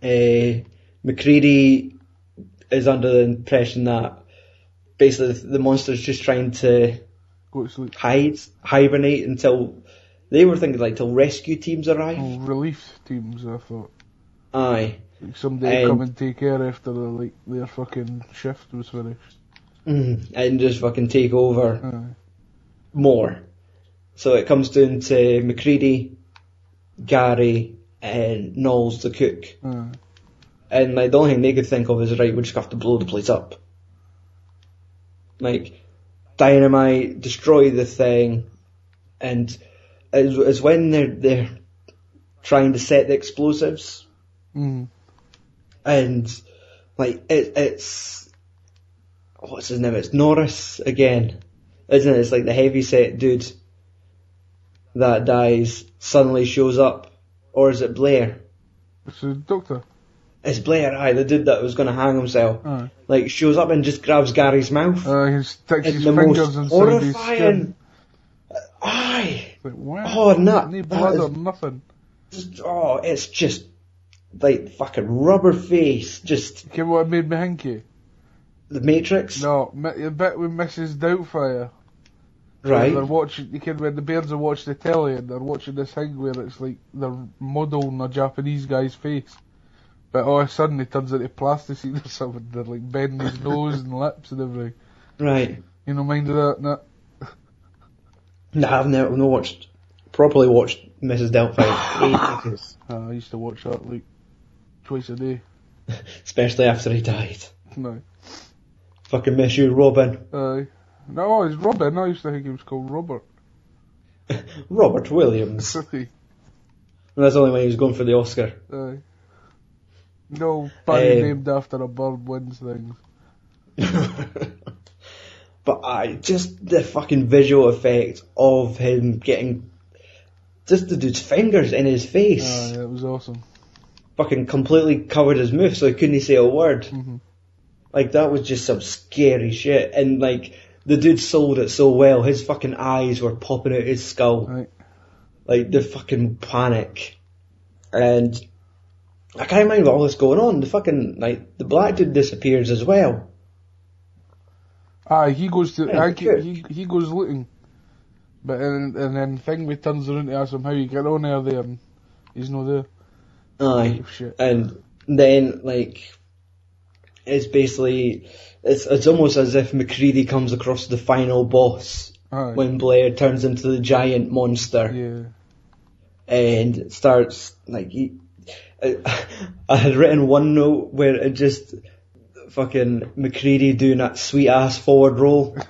Uh, MacReady is under the impression that basically the, the monster's just trying to Go to sleep. hide, hibernate until they were thinking like till rescue teams arrive. Oh, relief teams, I thought. Aye. Like somebody And- come and take care after the, like their fucking shift was finished. Mm, and just fucking take over. Aye. more. So it comes down to MacReady, Garry, and Nauls the cook. Aye. And like the only thing they could think of is right, we just have to blow the place up. Like dynamite, destroy the thing, and it's, it's when they're they're trying to set the explosives, Mm. and like it, it's what's his name? It's Norris again, isn't it? It's like the heavy set dude that dies suddenly shows up, or is it Blair? It's the doctor. It's Blair, aye, the dude that was going to hang himself. Aye. Like shows up and just grabs Garry's mouth. Uh, he sticks his fingers inside his skin. Aye, Like, wow. Oh, no, No that blood is- or nothing. just, oh, it's just like fucking rubber face. Just You know what made me hinky? The Matrix? No, the bit with Mrs. Doubtfire. Right. They're watching, you can, when the bears are watching the telly and they're watching this thing where it's like they're modelling a Japanese guy's face. But oh, all of a sudden he turns into plasticine or something. They're like bending his (laughs) nose and lips and everything. Right. You know, mind of that? No. No, I've never no watched, properly watched Mrs. Doubtfire. (sighs) ages. Uh, I used to watch that like twice a day. (laughs) Especially after he died. No. Fucking miss you, Robin. Aye. no, it's Robin. I used to think he was called Robert. (laughs) Robert Williams. (laughs) Aye. That's only when he was going for the Oscar. Aye. No, buddy Um, named after a bird wins things. But I just the fucking visual effect of him getting just the dude's fingers in his face, Aye, it was awesome. fucking completely covered his mouth, so he couldn't say a word. Mhm. Like that was just some scary shit, and like the dude sold it so well. His fucking eyes were popping out his skull, Right. like the fucking panic, and I can't remember all this going on. The fucking like the black dude disappears as well. Aye, he goes to. Yeah, good. he he goes looking, but and and then Thingway turns around to ask him how you get on there there, and he's not there. Aye. Oh, and then like it's basically it's it's almost as if MacReady comes across the final boss Aye. when Blair turns into the giant monster yeah. and starts like he, I, (laughs) I had written one note where it just fucking MacReady doing that sweet ass forward roll (laughs)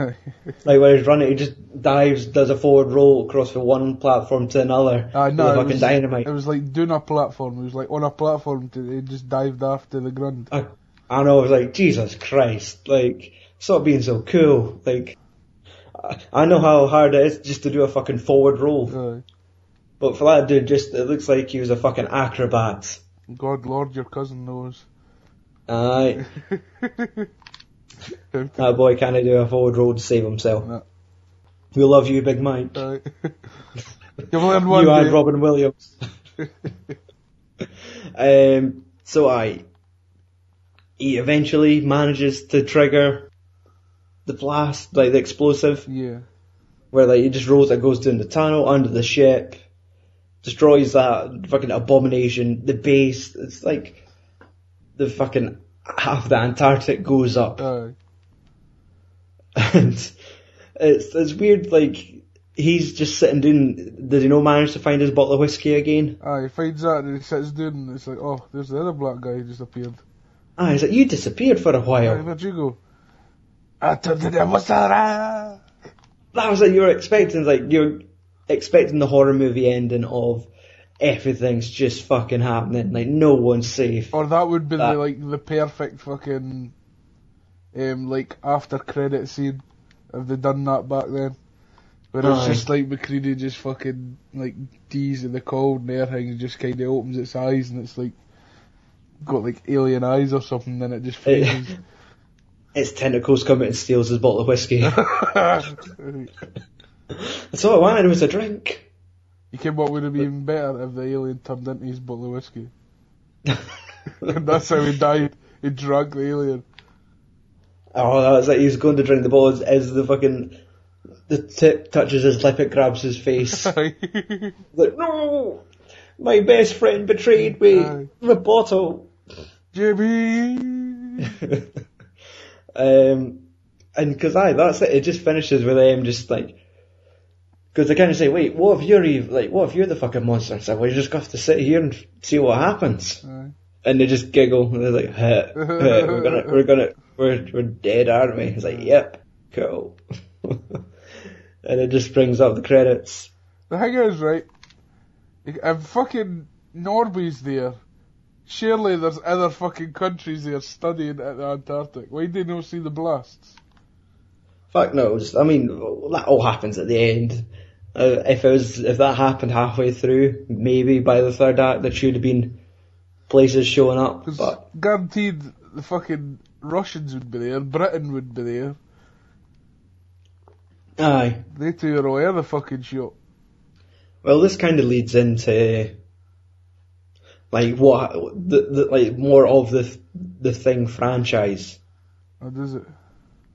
like where he's running he just dives does a forward roll across from one platform to another Aye, with no, a it fucking was, dynamite It was like doing a platform. It was like on a platform. To, he just dived off to the ground. I, I know, I was like, Jesus Christ, like, stop being so cool. Like, I, I know how hard it is just to do a fucking forward roll, Aye. but for that dude, just, it looks like he was a fucking acrobat. God, Lord, your cousin knows. Aye, (laughs) that boy can't do a forward roll to save himself. No. We love you, Big Mike. Aye. (laughs) You've learned one you and Robin Williams. (laughs) um, so I, he eventually manages to trigger the blast, like the explosive. Yeah. where like he just rolls it goes down the tunnel under the ship, destroys that fucking abomination. The base, it's like the fucking half the Antarctic goes up, Aye. (laughs) and it's it's weird. Like he's just sitting down. Did he not manage to find his bottle of whiskey again? Aye, he finds that and he sits down and it's like, oh, there's the other black guy who just appeared. Ah, he's like you disappeared for a while. where'd you go? I turned to the Masara. That was like you were expecting. Like you're expecting the horror movie ending of. Everything's just fucking happening, like no one's safe. Or that would be That- the, like the perfect fucking um like after credit scene if they done that back then. But it's just like MacReady just fucking like D's in the cold and everything just kinda opens its eyes and it's like got like alien eyes or something then it just freezes. (laughs) Its tentacles come and steals his bottle of whiskey. (laughs) (laughs) That's all I wanted was a drink. Came what would have been even better if the alien turned into his bottle of whiskey. and (laughs) that's how he died. He drank the alien. Oh, that was like he was going to drink the bottle as, as the fucking the tip touches his lip, it grabs his face. (laughs) like no, my best friend betrayed me. Aye. The bottle. Jimmy! (laughs) Um, and because I, that's it. It just finishes with him just like. Because they kind of say, wait, what if you're ev- like, what if you're the fucking monster? It's like, well, you just have to sit here and see what happens. Aye. And they just giggle and they're like, huh, (laughs) huh, we're gonna, we're gonna, we're, we're dead, aren't we? It's like, yep, cool. (laughs) and it just brings up the credits. The thing is, right, if fucking Norway's there, surely there's other fucking countries there studying at the Antarctic. Why did they not see the blasts? Fuck knows. I mean, that all happens at the end. Uh, if it was, if that happened halfway through, maybe by the third act, there should have been places showing up. But guaranteed the fucking Russians would be there, Britain would be there. aye. They two are aware of the fucking shot. Well, this kind of leads into like what the, the like more of the the thing franchise. Or does it?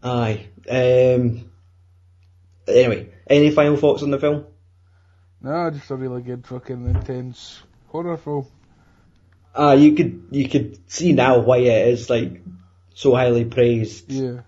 Aye. Um, anyway, any final thoughts on the film? No, just a really good fucking intense horror film. Ah, you could you could see now why it is like so highly praised. Yeah.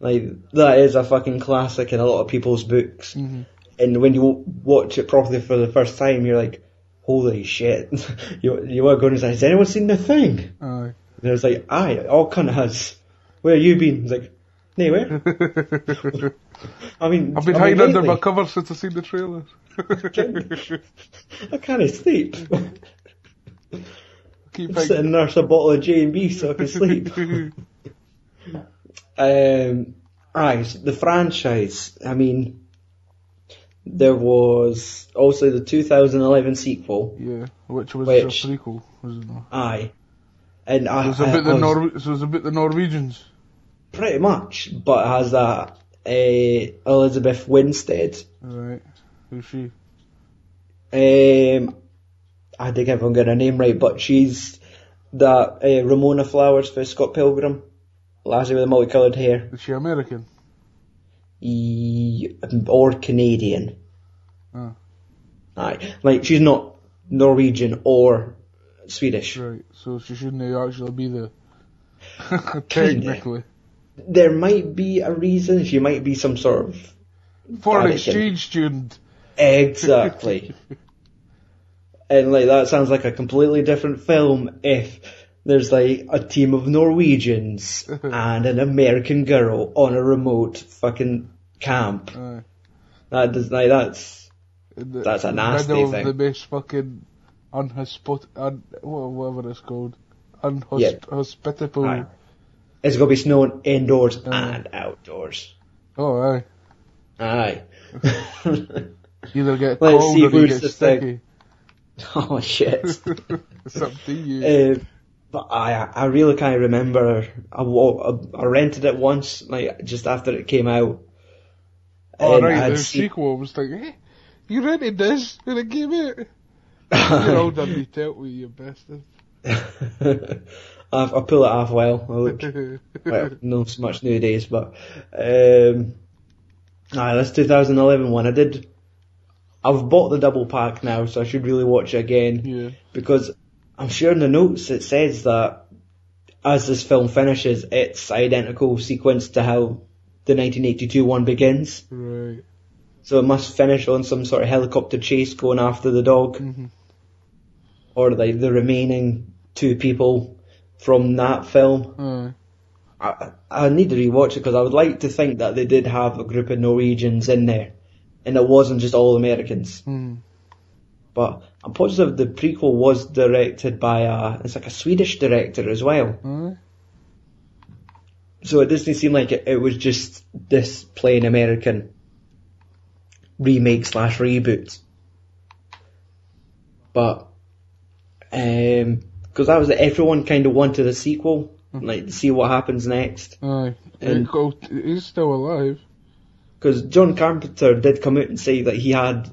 Like that is a fucking classic in a lot of people's books. hmm And when you watch it properly for the first time, you're like, "Holy shit!" (laughs) you you are going to say, "Has anyone seen the thing?" Aye. And it's like, "Aye, all cunt has." Where you been? It's like, "Anywhere." (laughs) I mean, I've been I hiding mean, under my lately, cover since I seen the trailer. I can't sleep. (laughs) Keep I'm sitting and nurse a bottle of J and B so I can sleep. (laughs) Um, right, the franchise. I mean, there was also the 2011 sequel. yeah, which was Which- a prequel, wasn't it? Aye, and I, It was I- about I the was Nor- so it was about the Norwegians. pretty much, but it has that uh, Elizabeth Winstead. Right. Who's she? Um, I think if I'm getting her name right, but she's that uh, Ramona Flowers for Scott Pilgrim, lassie with the multicoloured hair, Is she American? E- or Canadian. Oh. Aye, like she's not Norwegian or Swedish. Right. So she shouldn't actually be there. (laughs) Technically. There might be a reason. She might be some sort of Foreign Anakin. exchange student. exactly. (laughs) and like that sounds like a completely different film if there's like a team of Norwegians (laughs) and an American girl on a remote fucking camp. Aye. That does like that's the, That's a nasty middle thing. of the most fucking unhospit- un- whatever it's called. Yeah. Unhospitable. Aye. It's gonna be snowing indoors Aye. and outdoors. Oh, aye. (laughs) Aye. Either get Let's cold see or you who's get the sticky. (laughs) oh shit. (laughs) it's up to you. Uh, but I I really can't remember. I, wa- I rented it once, like just after it came out. oh, and right, the seen- sequel was like, hey, you rented this when it came out. You're old underneath tell me, you bastard. I, I pull it off well. I look well, not so much nowadays, but um, aye, that's 2011 one. I did. I've bought the double pack now, so I should really watch it again yeah. because I'm sure in the notes it says that as this film finishes, it's identical sequence to how the 1982 one begins. Right. So it must finish on some sort of helicopter chase going after the dog, Mhm. or like the remaining two people from that film. Aye. I, I need to rewatch it because I would like to think that they did have a group of Norwegians in there, and it wasn't just all Americans. Hmm. But I'm positive the prequel was directed by a, it's like a Swedish director as well. Aye. So it doesn't seem like it, it was just this plain American remake slash reboot. But, um, because that was it, everyone kind of wanted a sequel, like to see what happens next. Aye. And- Well, he's still alive. Because John Carpenter did come out and say that he had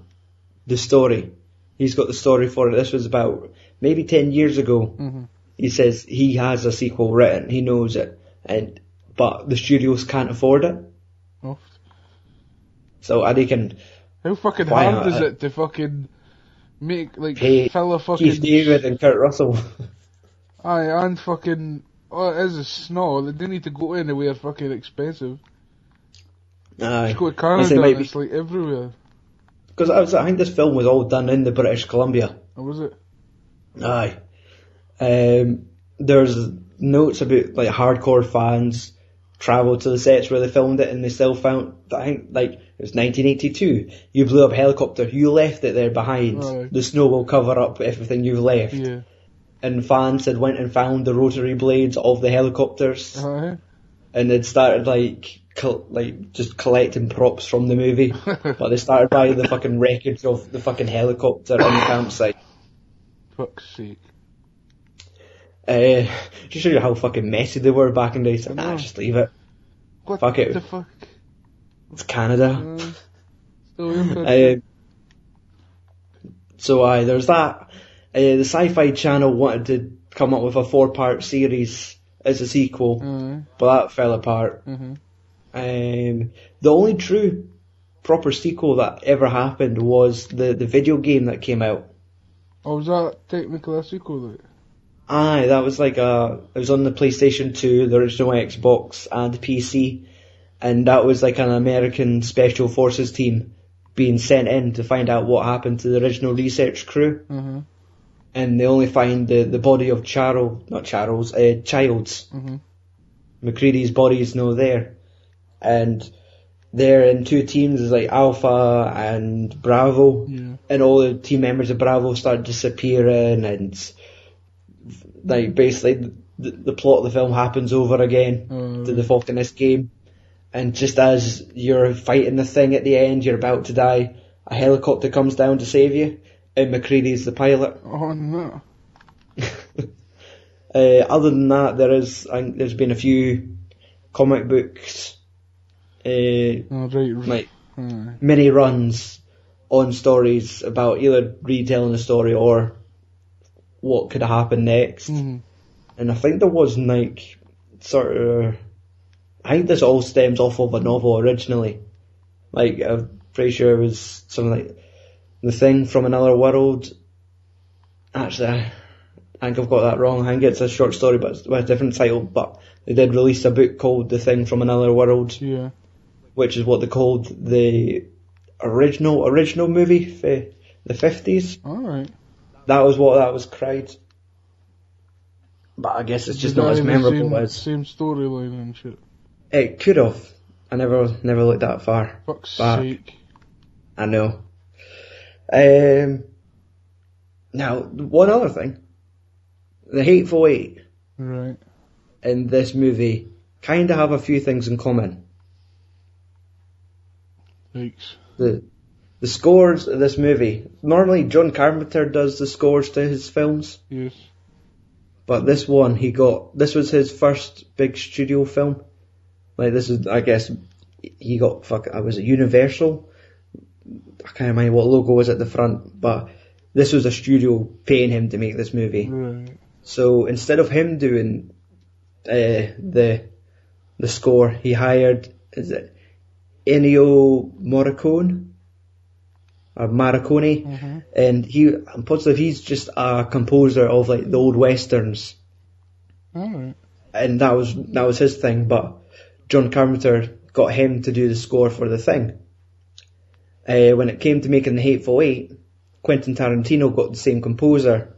the story. He's got the story for it. This was about maybe 10 years ago. Mhm. He says he has a sequel written. He knows it. And, but the studios can't afford it. Oh. So I reckon How fucking hard is it to fucking make, like, Pay fill a fucking... Keith David and Kurt Russell. (laughs) Aye, and fucking... Oh, it is a snow. They didn't need to go anywhere fucking expensive. Aye. Just go to Canada it's like everywhere. Because I, was- I think this film was all done in the British Columbia. Or was it? Aye. Um, there's notes about like hardcore fans travel to the sets where they filmed it and they still found, I think like it was 1982. You blew up a helicopter, you left it there behind. Aye. The snow will cover up everything you've left. Yeah. And fans had went and found the rotary blades of the helicopters Aye. and they'd started like col- like just collecting props from the movie. (laughs) but they started buying the fucking wreckage of the fucking helicopter on the campsite. Fuck's sake. Uh, just show you how fucking messy they were back in the day. So, I nah, just leave it. What Fuck it. the fuck? It's Canada. Uh, still in (laughs) bed. Uh, so aye, there's that. Uh, the Sci-Fi Channel wanted to come up with a four-part series as a sequel, Aye. but that fell apart. Mhm. Um, the only true proper sequel that ever happened was the, the video game that came out. Oh, was that technically a sequel? Like? Aye, that was like a, it was on the PlayStation 2, the original Xbox, and PC, and that was like an American Special Forces team being sent in to find out what happened to the original research crew, Mhm. and they only find the, the body of Charles, not Charles, uh, Childs. Mhm. MacReady's body is no there, and they're in two teams, like Alpha and Bravo, Yeah. and all the team members of Bravo start disappearing, and like basically the, the plot of the film happens over again Uh, to the fucking this game. And just as you're fighting the thing at the end, you're about to die, a helicopter comes down to save you, and MacReady's the pilot. oh no. (laughs) uh, other than that, there is, I think there's been a few comic books, uh, Oh, right. like mini runs on stories about either retelling the story or what could happen next. Mhm. And I think there was like sort of, I think this all stems off of a novel originally. Like I'm pretty sure it was something like the thing from another world. Actually, I I think I've got that wrong. I think it's a short story, but it's with a different title. But they did release a book called The Thing from Another World Yeah. which is what they called the original original movie for the fifties. Alright. That was what that was cried. But I guess it's just not as memorable same, as Same storyline and shit. it could have. I never never looked that far. Fuck's Back. sake. I know. Um. Now, one other thing. The Hateful Eight Right. in this movie kind of have a few things in common. Thanks. the the scores of this movie. Normally, John Carpenter does the scores to his films, Yes. but this one he got. This was his first big studio film. Like this is, I guess, he got fuck. I was it Universal. I can't remember what logo was at the front, but this was a studio paying him to make this movie. Right. So instead of him doing uh, the the score, he hired is it Ennio Morricone or Marconi, Mm-hmm. and he I'm positive he's just a composer of like the old westerns, Alright. and that was that was his thing. But John Carpenter got him to do the score for the thing. Uh, when it came to making the Hateful Eight, Quentin Tarantino got the same composer,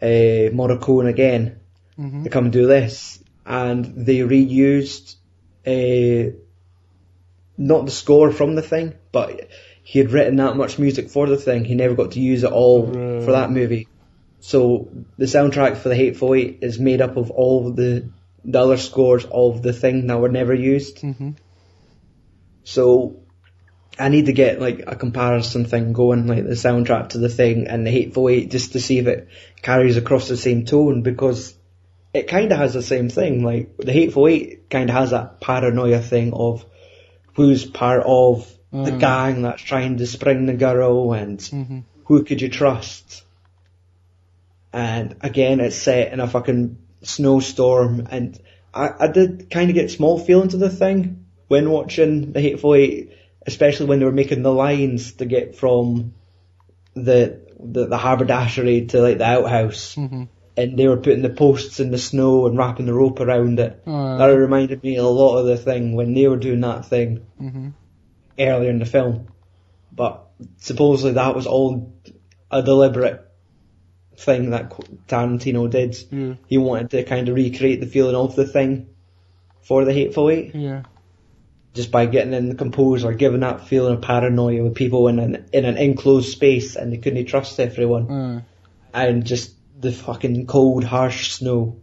uh, Morricone again, Mm-hmm. to come do this, and they reused uh, not the score from the thing, but he had written that much music for the thing. He never got to use it all for that movie. So the soundtrack for the Hateful Eight is made up of all the the other scores of the thing that were never used. Mm-hmm. So I need to get like a comparison thing going, like the soundtrack to the thing and the Hateful Eight, just to see if it carries across the same tone because it kind of has the same thing. Like the Hateful Eight kind of has that paranoia thing of who's part of the Mm. gang that's trying to spring the girl and Mm-hmm. who could you trust? And again, it's set in a fucking snowstorm, and I, I did kind of get small feelings of the thing when watching the Hateful Eight, especially when they were making the lines to get from the the, the haberdashery to like the outhouse, Mm-hmm. and they were putting the posts in the snow and wrapping the rope around it. Uh, That reminded me a lot of the thing when they were doing that thing mm-hmm. Earlier in the film. But supposedly that was all a deliberate thing that Tarantino did. Yeah. He wanted to kind of recreate the feeling of the thing for the Hateful Eight, Yeah. just by getting in the composer, giving that feeling of paranoia with people in an in an enclosed space and they couldn't trust everyone, Uh, and just the fucking cold, harsh snow.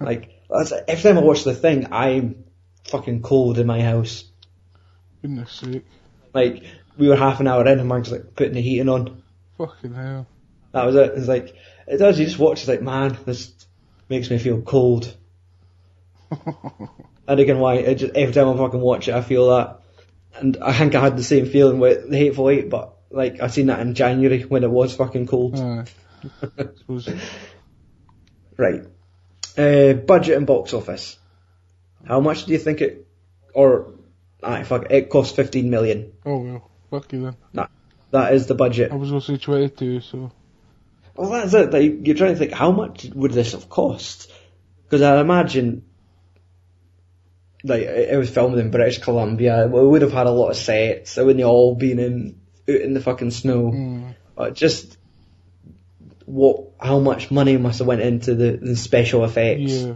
Like that's every time I watch the thing, I'm fucking cold in my house. Goodness sake. Like we were half an hour in, and Mark's like putting the heating on. Fucking hell. That was it. It's like it does. You just watch. It's like, man, this makes me feel cold. (laughs) And again, why? It just every time I fucking watch it, I feel that. And I think I had the same feeling with the Hateful Eight, but like I seen that in January when it was fucking cold. Uh. (laughs) Right. Uh, budget and box office. How much do you think it, or, aye, fuck, it, cost 15 million. Oh well, fuck you then. That is the budget. I was gonna say 22, so. Well, that's it. Like, you're trying to think, how much would this have cost? Because I imagine, like, it was filmed in British Columbia. We would have had a lot of sets. It wouldn't all been in out in the fucking snow. Mm. But just what, how much money must have went into the, the special effects? Yeah.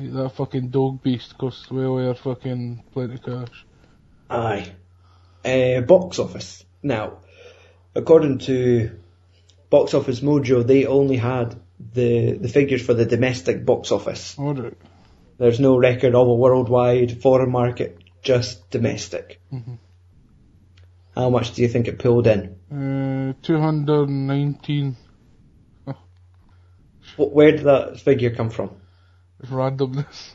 Like that fucking dog beast costs way over fucking plenty of cash. Aye. Uh, box office. Now, according to Box Office Mojo, they only had the the figures for the domestic box office. Alright. There's no record of a worldwide foreign market, just domestic. Mhm. How much do you think it pulled in? Uh, 219. Wh- Where did that figure come from? Randomness.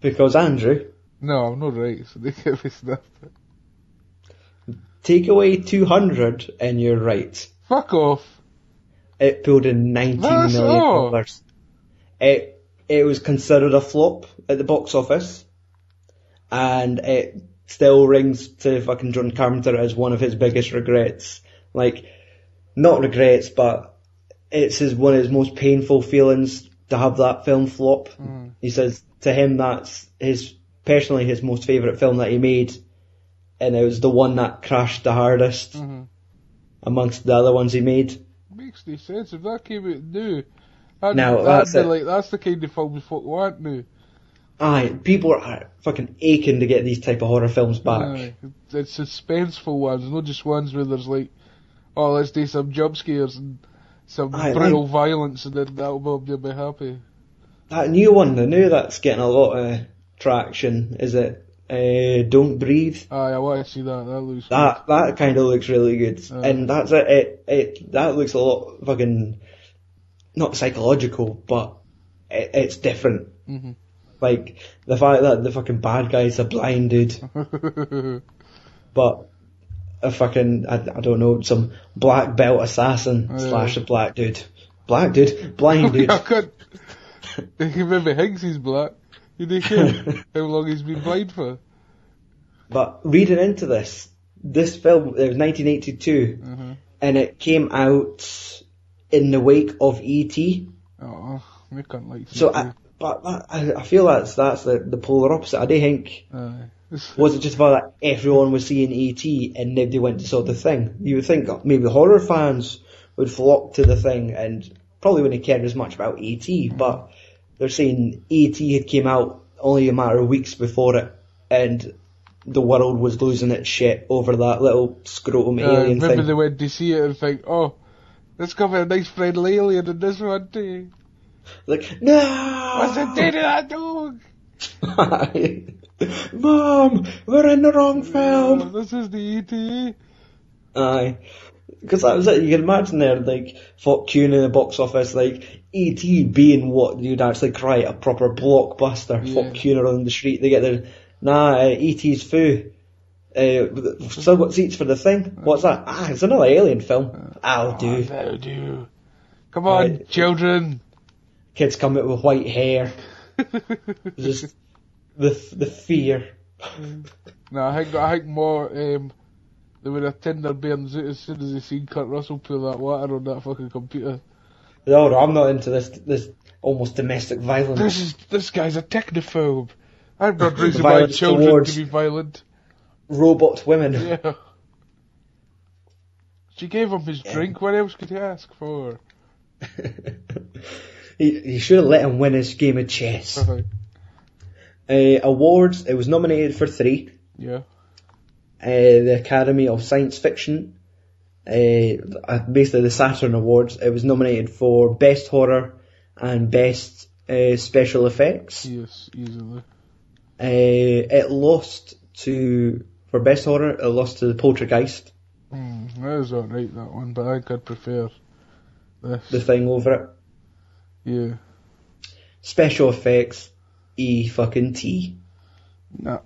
Because Andrew, no, I'm not right, so they (laughs) get me snapped. take away 200 and you're right. Fuck off. It pulled in 19 That's million dollars. It it was considered a flop at the box office, and it still rings to fucking John Carpenter as one of his biggest regrets. Like, not regrets, but it's his one of his most painful feelings to have that film flop. Mm. He says to him that's his personally his most favourite film that he made, and it was the one that crashed the hardest Mhm. amongst the other ones he made. Makes no sense. If that came out new, that'd, No, that'd that's it. like, that's the kind of film we fuck want now. Aye, people are fucking aching to get these type of horror films back. Aye. It's suspenseful ones, not just ones where there's like, oh, let's do some jump scares and some brutal violence and then that'll me be happy. That new one, the new that's getting a lot of traction, is it uh, Don't Breathe? Aye, I want to see that. That looks That that kind of looks really good, Aye. and that's it, it. It that looks a lot fucking not psychological, but it, it's different. Mhm. Like the fact that the fucking bad guy's are blinded, (laughs) but a fucking I, I don't know some black belt assassin Aye. slash a black dude, black dude, blind (laughs) dude. I could. Maybe Higgs is black. You don't (laughs) how long he's been blind for. But reading into this, this film, it was 1982, Uh-huh. and it came out in the wake of E.T. Oh, we can't like So, I, but I, I feel that's that's the, the polar opposite. I do think Aye. Was it just about that everyone was seeing E.T. and nobody went to saw the thing. You would think maybe horror fans would flock to the thing and probably wouldn't care as much about E.T. But they're saying E.T. had came out only a matter of weeks before it, and the world was losing its shit over that little scrotum Uh, alien maybe thing. they went to see it and think, oh, let's give it a nice friendly alien in this one too. Like, no! What's the date of that dog? (laughs) Mom, we're in the wrong Oh, film. this is the ET. Aye. Because that was it. You can imagine there, like, fuck Tune in the box office, like, E.T. being what you'd actually cry a proper blockbuster. Yeah. Fuck Tune on the street. They get their, nah, uh, E.T.'s foo. Uh, still got seats for the thing. What's that? Ah, it's another alien film. I'll do. That'll do. Come on, Right. children. Kids come out with white hair. Just the the fear. no, I think, I think more, um, they would have Tinder burns out as soon as they seen Kurt Russell pull that water on that fucking computer. No, no, I'm not into this this almost domestic violence. This is, this guy's a technophobe. I'm not raising my children to be violent. Robot women. Yeah. She gave him his drink, what else could he ask for? (laughs) he, he should have let him win his game of chess. Uh-huh. Uh, awards, it was nominated for three. yeah. Uh, the Academy of Science Fiction, uh, basically the Saturn Awards, it was nominated for Best Horror and Best uh, Special Effects. Yes, easily. Uh, it lost to, for Best Horror, it lost to The Poltergeist, Mm, that was alright, that one, but I think I'd prefer this. the thing over it. Yeah. Special Effects, E fucking T. Nah,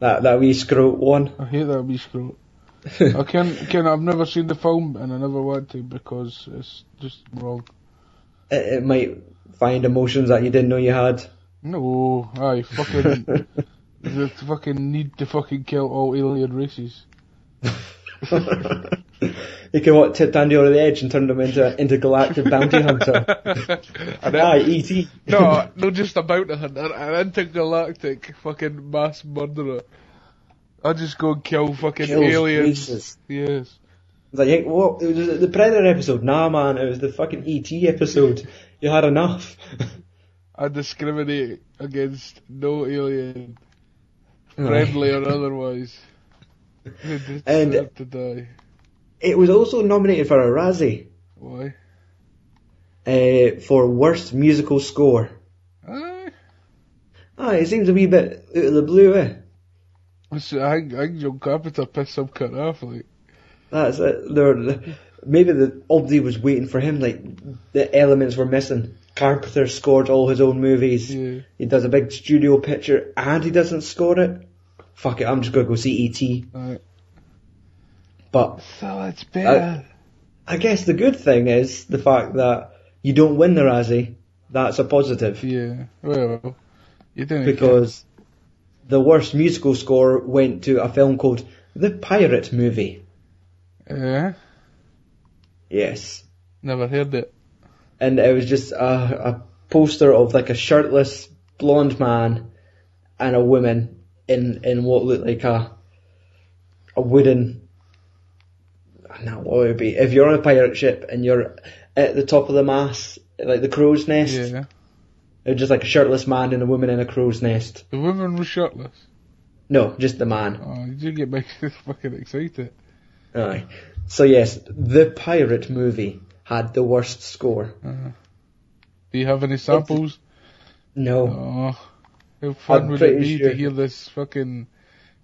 That, that wee scrote one. I hate that wee scroll. (laughs) I can't, can I've never seen the film and I never want to because it's just wrong. it, it might find emotions that you didn't know you had. No, I fucking (laughs) the fucking need to fucking kill all alien races. (laughs) you can what tipped Andy over the edge and turned him into an intergalactic bounty hunter. (laughs) And Aye, I, E.T. no, not just a bounty hunter, an intergalactic fucking mass murderer. I just go and kill fucking Kills aliens. races. Yes. Like, hey, what? It was the Predator episode. Nah, man, it was the fucking E.T. episode. You had enough. (laughs) I discriminate against no alien, friendly or otherwise. And-. It was also nominated for a Razzie Why? uh, for worst musical score. Aye. Ah, it seems a wee bit out of the blue, eh? So I I think John Carpenter pissed some cut off, like. That's it. There, maybe the Obdi was waiting for him. Like the elements were missing. Carpenter scored all his own movies. Yeah. He does a big studio picture, and he doesn't score it. Fuck it, I'm just gonna go see E.T. Aye. But So it's better. I guess the good thing is the fact that you don't win the Razzie. That's a positive yeah. Well, you didn't. because the worst musical score went to a film called The Pirate Movie. Yeah. Yes. Never heard it. and it was just a, a poster of like a shirtless blonde man and a woman in in what looked like a a wooden. Now what would it be? If you're on a pirate ship and you're at the top of the mast, like the crow's nest, Yeah. it was just like a shirtless man and a woman in a crow's nest. The woman was shirtless. No, just the man. Oh, you did get (laughs) me fucking excited. Aye. So yes, the pirate movie had the worst score. Uh-huh. Do you have any samples? No. Oh, how fun I'm would it be sure- to hear this fucking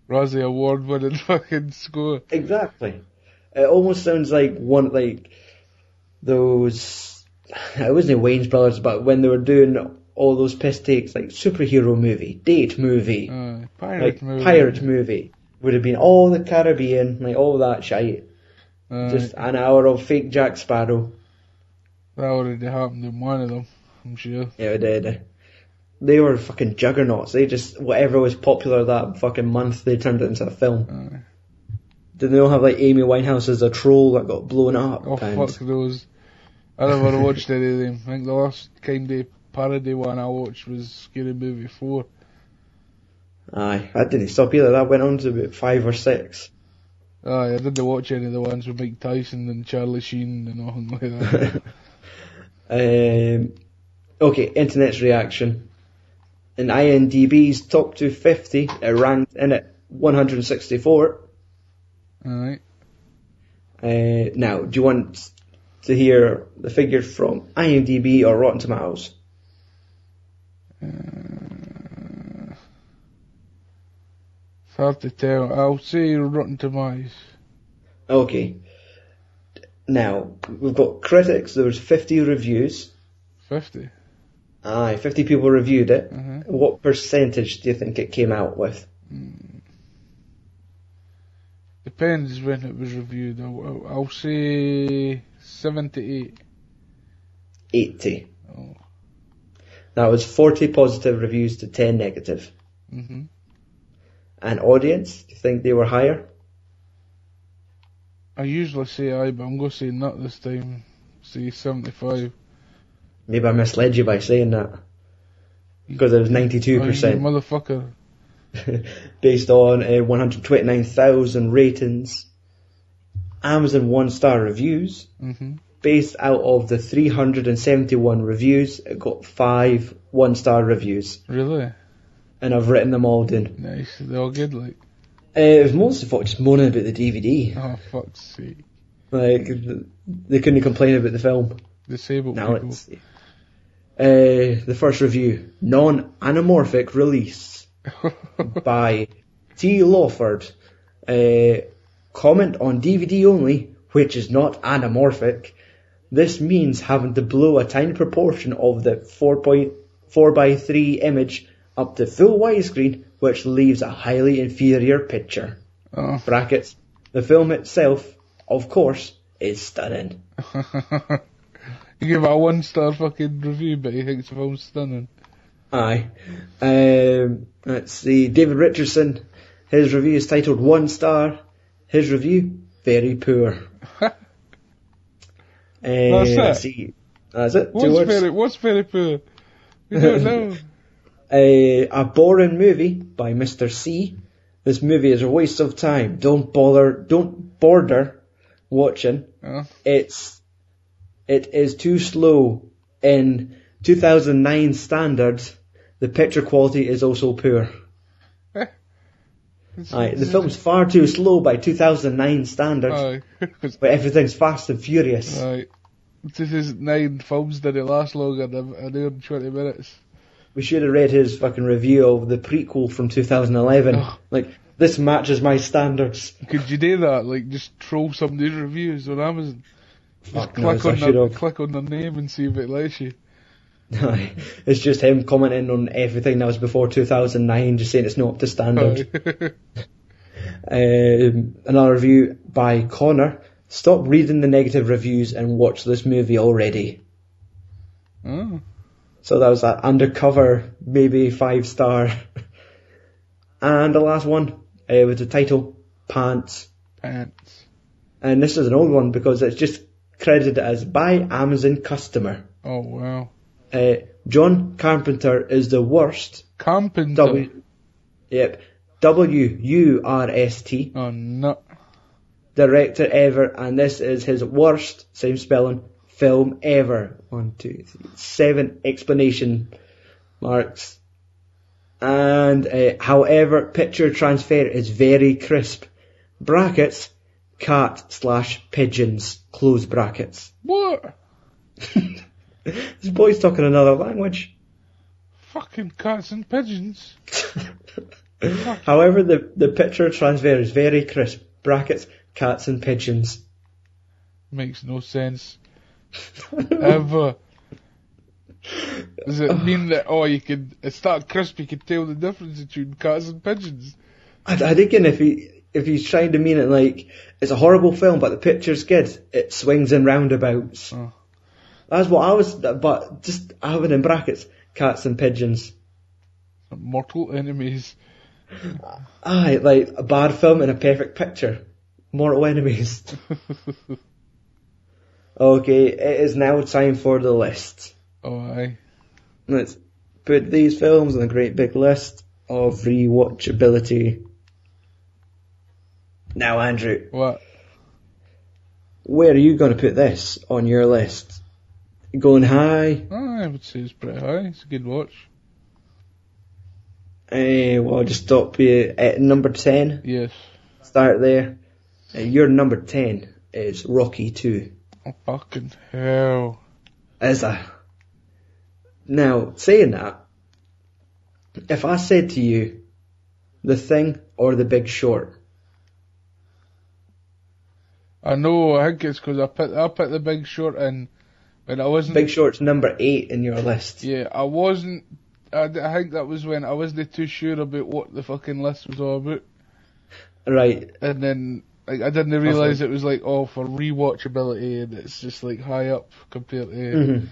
Razzie Award winning (laughs) fucking score? Exactly. It almost sounds like one like those. It wasn't Wayans Brothers, but when they were doing all those piss takes, like superhero movie, date movie, Uh, pirate like movie. pirate movie, would have been all the Caribbean, like all that shite. Uh, Just an hour of fake Jack Sparrow. that already happened in one of them, I'm sure. Yeah, it did. They were fucking juggernauts. They just whatever was popular that fucking month, they turned it into a film. Uh, Did they all have like Amy Winehouse as a troll that got blown up? oh and- fuck those. I never watched any of them. I think the last kind of parody one I watched was Scary Movie 4. Aye, I didn't stop either. That went on to about five or six. Aye, I didn't watch any of the ones with Mike Tyson and Charlie Sheen and nothing like that. (laughs) um, okay, internet's reaction. In IMDb's top 250, it ranked in at 164. Alright. Uh, now, do you want to hear the figures from IMDb or Rotten Tomatoes? It's hard to tell. I'll say Rotten Tomatoes. Okay. Now, we've got critics, there was 50 reviews. 50. Aye, 50 people reviewed it. Uh-huh. What percentage do you think it came out with? Depends when it was reviewed. I'll, I'll, say 78. 80. Oh. That was 40 positive reviews to 10 negative. hmm And audience, do you think they were higher? I usually say aye, but I'm going to say not this time. Say 75. Maybe I misled you by saying that. Because it was Oh, you 92% motherfucker. (laughs) based on uh, 129,000 ratings. Amazon one star reviews. hmm Based out of the 371 reviews, it got five one star reviews. Really? And I've written them all down. Nice. They're all good, like. Uh, it was mostly for just moaning about the DVD. Oh, fuck's sake. Like, they couldn't complain about the film. Disabled Now people. Uh, the first review, non-anamorphic release (laughs) by T. Lawford. Uh, comment on DVD only, which is not anamorphic. This means having to blow a tiny proportion of the 4.4 by 3 image up to full widescreen, which leaves a highly inferior picture. oh. Brackets. The film itself, of course, is stunning. (laughs) He gave a one star fucking review, but he thinks the film's stunning. Aye. Um, let's see. David Richardson, his review is titled One Star. His review, very poor. (laughs) Uh, That's it? let's see. That's it. What's very, what's very poor? We don't (laughs) know. a, a boring movie by Mr. C. This movie is a waste of time. Don't bother, don't bother watching. Oh. It's, it is too slow. In 2009 standards, the picture quality is also poor. (laughs) Aye, the film's far too slow by 2009 standards, (laughs) but everything's fast and furious. Aye. 2009 films didn't last longer than an hour and 20 minutes. We should have read his fucking review of the prequel from 2011. Ugh. Like, this matches my standards. Could you do that? Like, just troll somebody's reviews on Amazon? Just Fuck knows, click on the, click on their name and see if it lets you. (laughs) It's just him commenting on everything that was before 2009, just saying it's not up to standard. (laughs) Um, another review by Connor. Stop reading the negative reviews and watch this movie already. oh. So that was that undercover, maybe five star. (laughs) and the last one uh, with the title Pants. Pants. And this is an old one because it's just credited as by Amazon customer. Oh wow. Uh, John Carpenter is the worst. Carpenter. W. Yep. W U R S T Oh no. director ever, and this is his worst, same spelling, film ever. One, two, three, seven explanation marks. And uh, however, picture transfer is very crisp. Brackets, cat slash pigeons, close brackets. What? (laughs) This boy's talking another language. Fucking cats and pigeons. (laughs) However, the, the picture transfer is very crisp. Brackets, cats and pigeons. Makes no sense. (laughs) Ever. Does it mean that, oh, you could, it's that crisp you could tell the difference between cats and pigeons? I, I thinking if he if he's trying to mean it like it's a horrible film, but the picture's good. It swings in roundabouts. Oh. That's what I was. But just having in brackets cats and pigeons. Mortal enemies. Aye, like a bad film and a perfect picture. Mortal enemies. (laughs) okay, it is now time for the list. Oh, aye. Let's put these films on a great big list of rewatchability. Now, Andrew, What? where are you going to put this on your list? Going high? Oh, I would say it's pretty high. It's a good watch. Eh, well, I'll just stop you at number 10. Yes. Start there. Uh, your number 10 is Rocky 2. Oh, fucking hell. Is a. Now, saying that, if I said to you, The Thing or The Big Short, I know, I think it's because I put, I put the big short in when I wasn't, Big Short's number 8 in your list. yeah, I wasn't, I think that was when I wasn't too sure about what the fucking list was all about. Right. And then, like, I didn't realise it was like, oh, for rewatchability and it's just like high up compared to Mhm.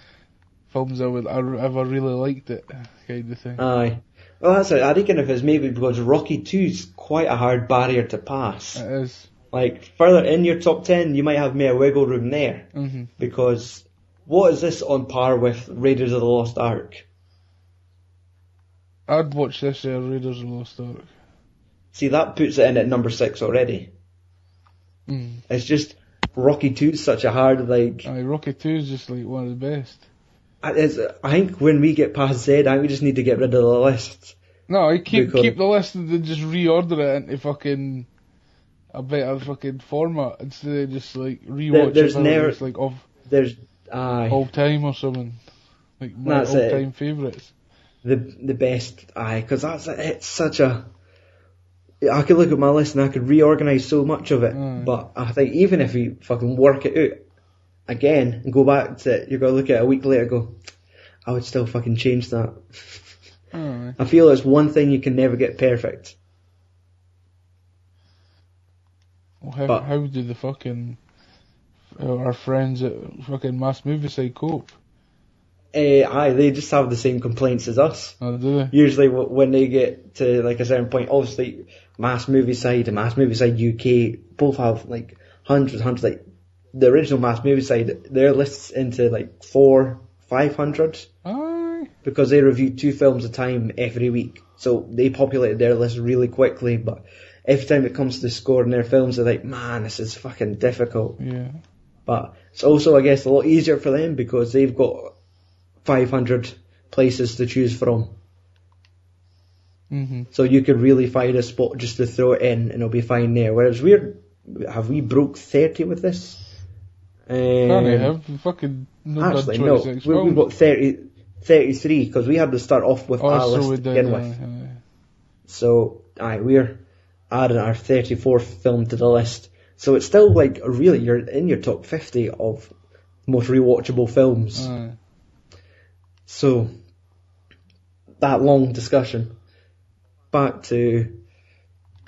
films I would, I ever really liked it, kind of thing. Aye. Well, that's it. I reckon if it's maybe because Rocky 2's quite a hard barrier to pass. It is. Like, further in your top 10, you might have more wiggle room there. hmm Because, what is this on par with Raiders of the Lost Ark? I'd watch this uh, Raiders of the Lost Ark. See, that puts it in at number 6 already. Mm. It's just, Rocky 2's such a hard, like, Aye, Rocky 2 is just like one of the best. it's, I think when we get past Z, I think we just need to get rid of the list. No, I keep Because- keep the list and then just reorder it into fucking a better fucking format instead of just like rewatch there's it never- it's like of There's, aye, all time or something. Like my That's all time favourites. the, the best, aye, cause that's, it's such a, I could look at my list and I could reorganise so much of it, Aye. but I think even if we fucking work it out again and go back to it, you're gonna look at it a week later and go, I would still fucking change that. Aye. I feel it's one thing you can never get perfect. Well, how But- how do the fucking how our friends at fucking Mass Movie Side cope. Uh, aye, they just have the same complaints as us. Oh, do they? Usually w- when they get to like a certain point, obviously Mass Movie Side and Mass Movie Side UK both have like hundreds, hundreds, like the original Mass Movie Side, their lists into like four, five hundred Aye. because they review two films a time every week. So they populated their list really quickly, but every time it comes to scoring in their films, they're like, man, this is fucking difficult. Yeah. But it's also, I guess, a lot easier for them because they've got 500 places to choose from. hmm So you could really find a spot just to throw it in and it'll be fine there. Whereas we're, have we broke 30 with this? Um, they have fucking no done actually, no. We, we've got 30, 33 because we had to start off with Oh, Alice so we to begin aye, with. aye. So, aye, we're adding our 34th film to the list. So it's still like, really, you're in your top 50 of most rewatchable films. Aye. So, that long discussion. Back to,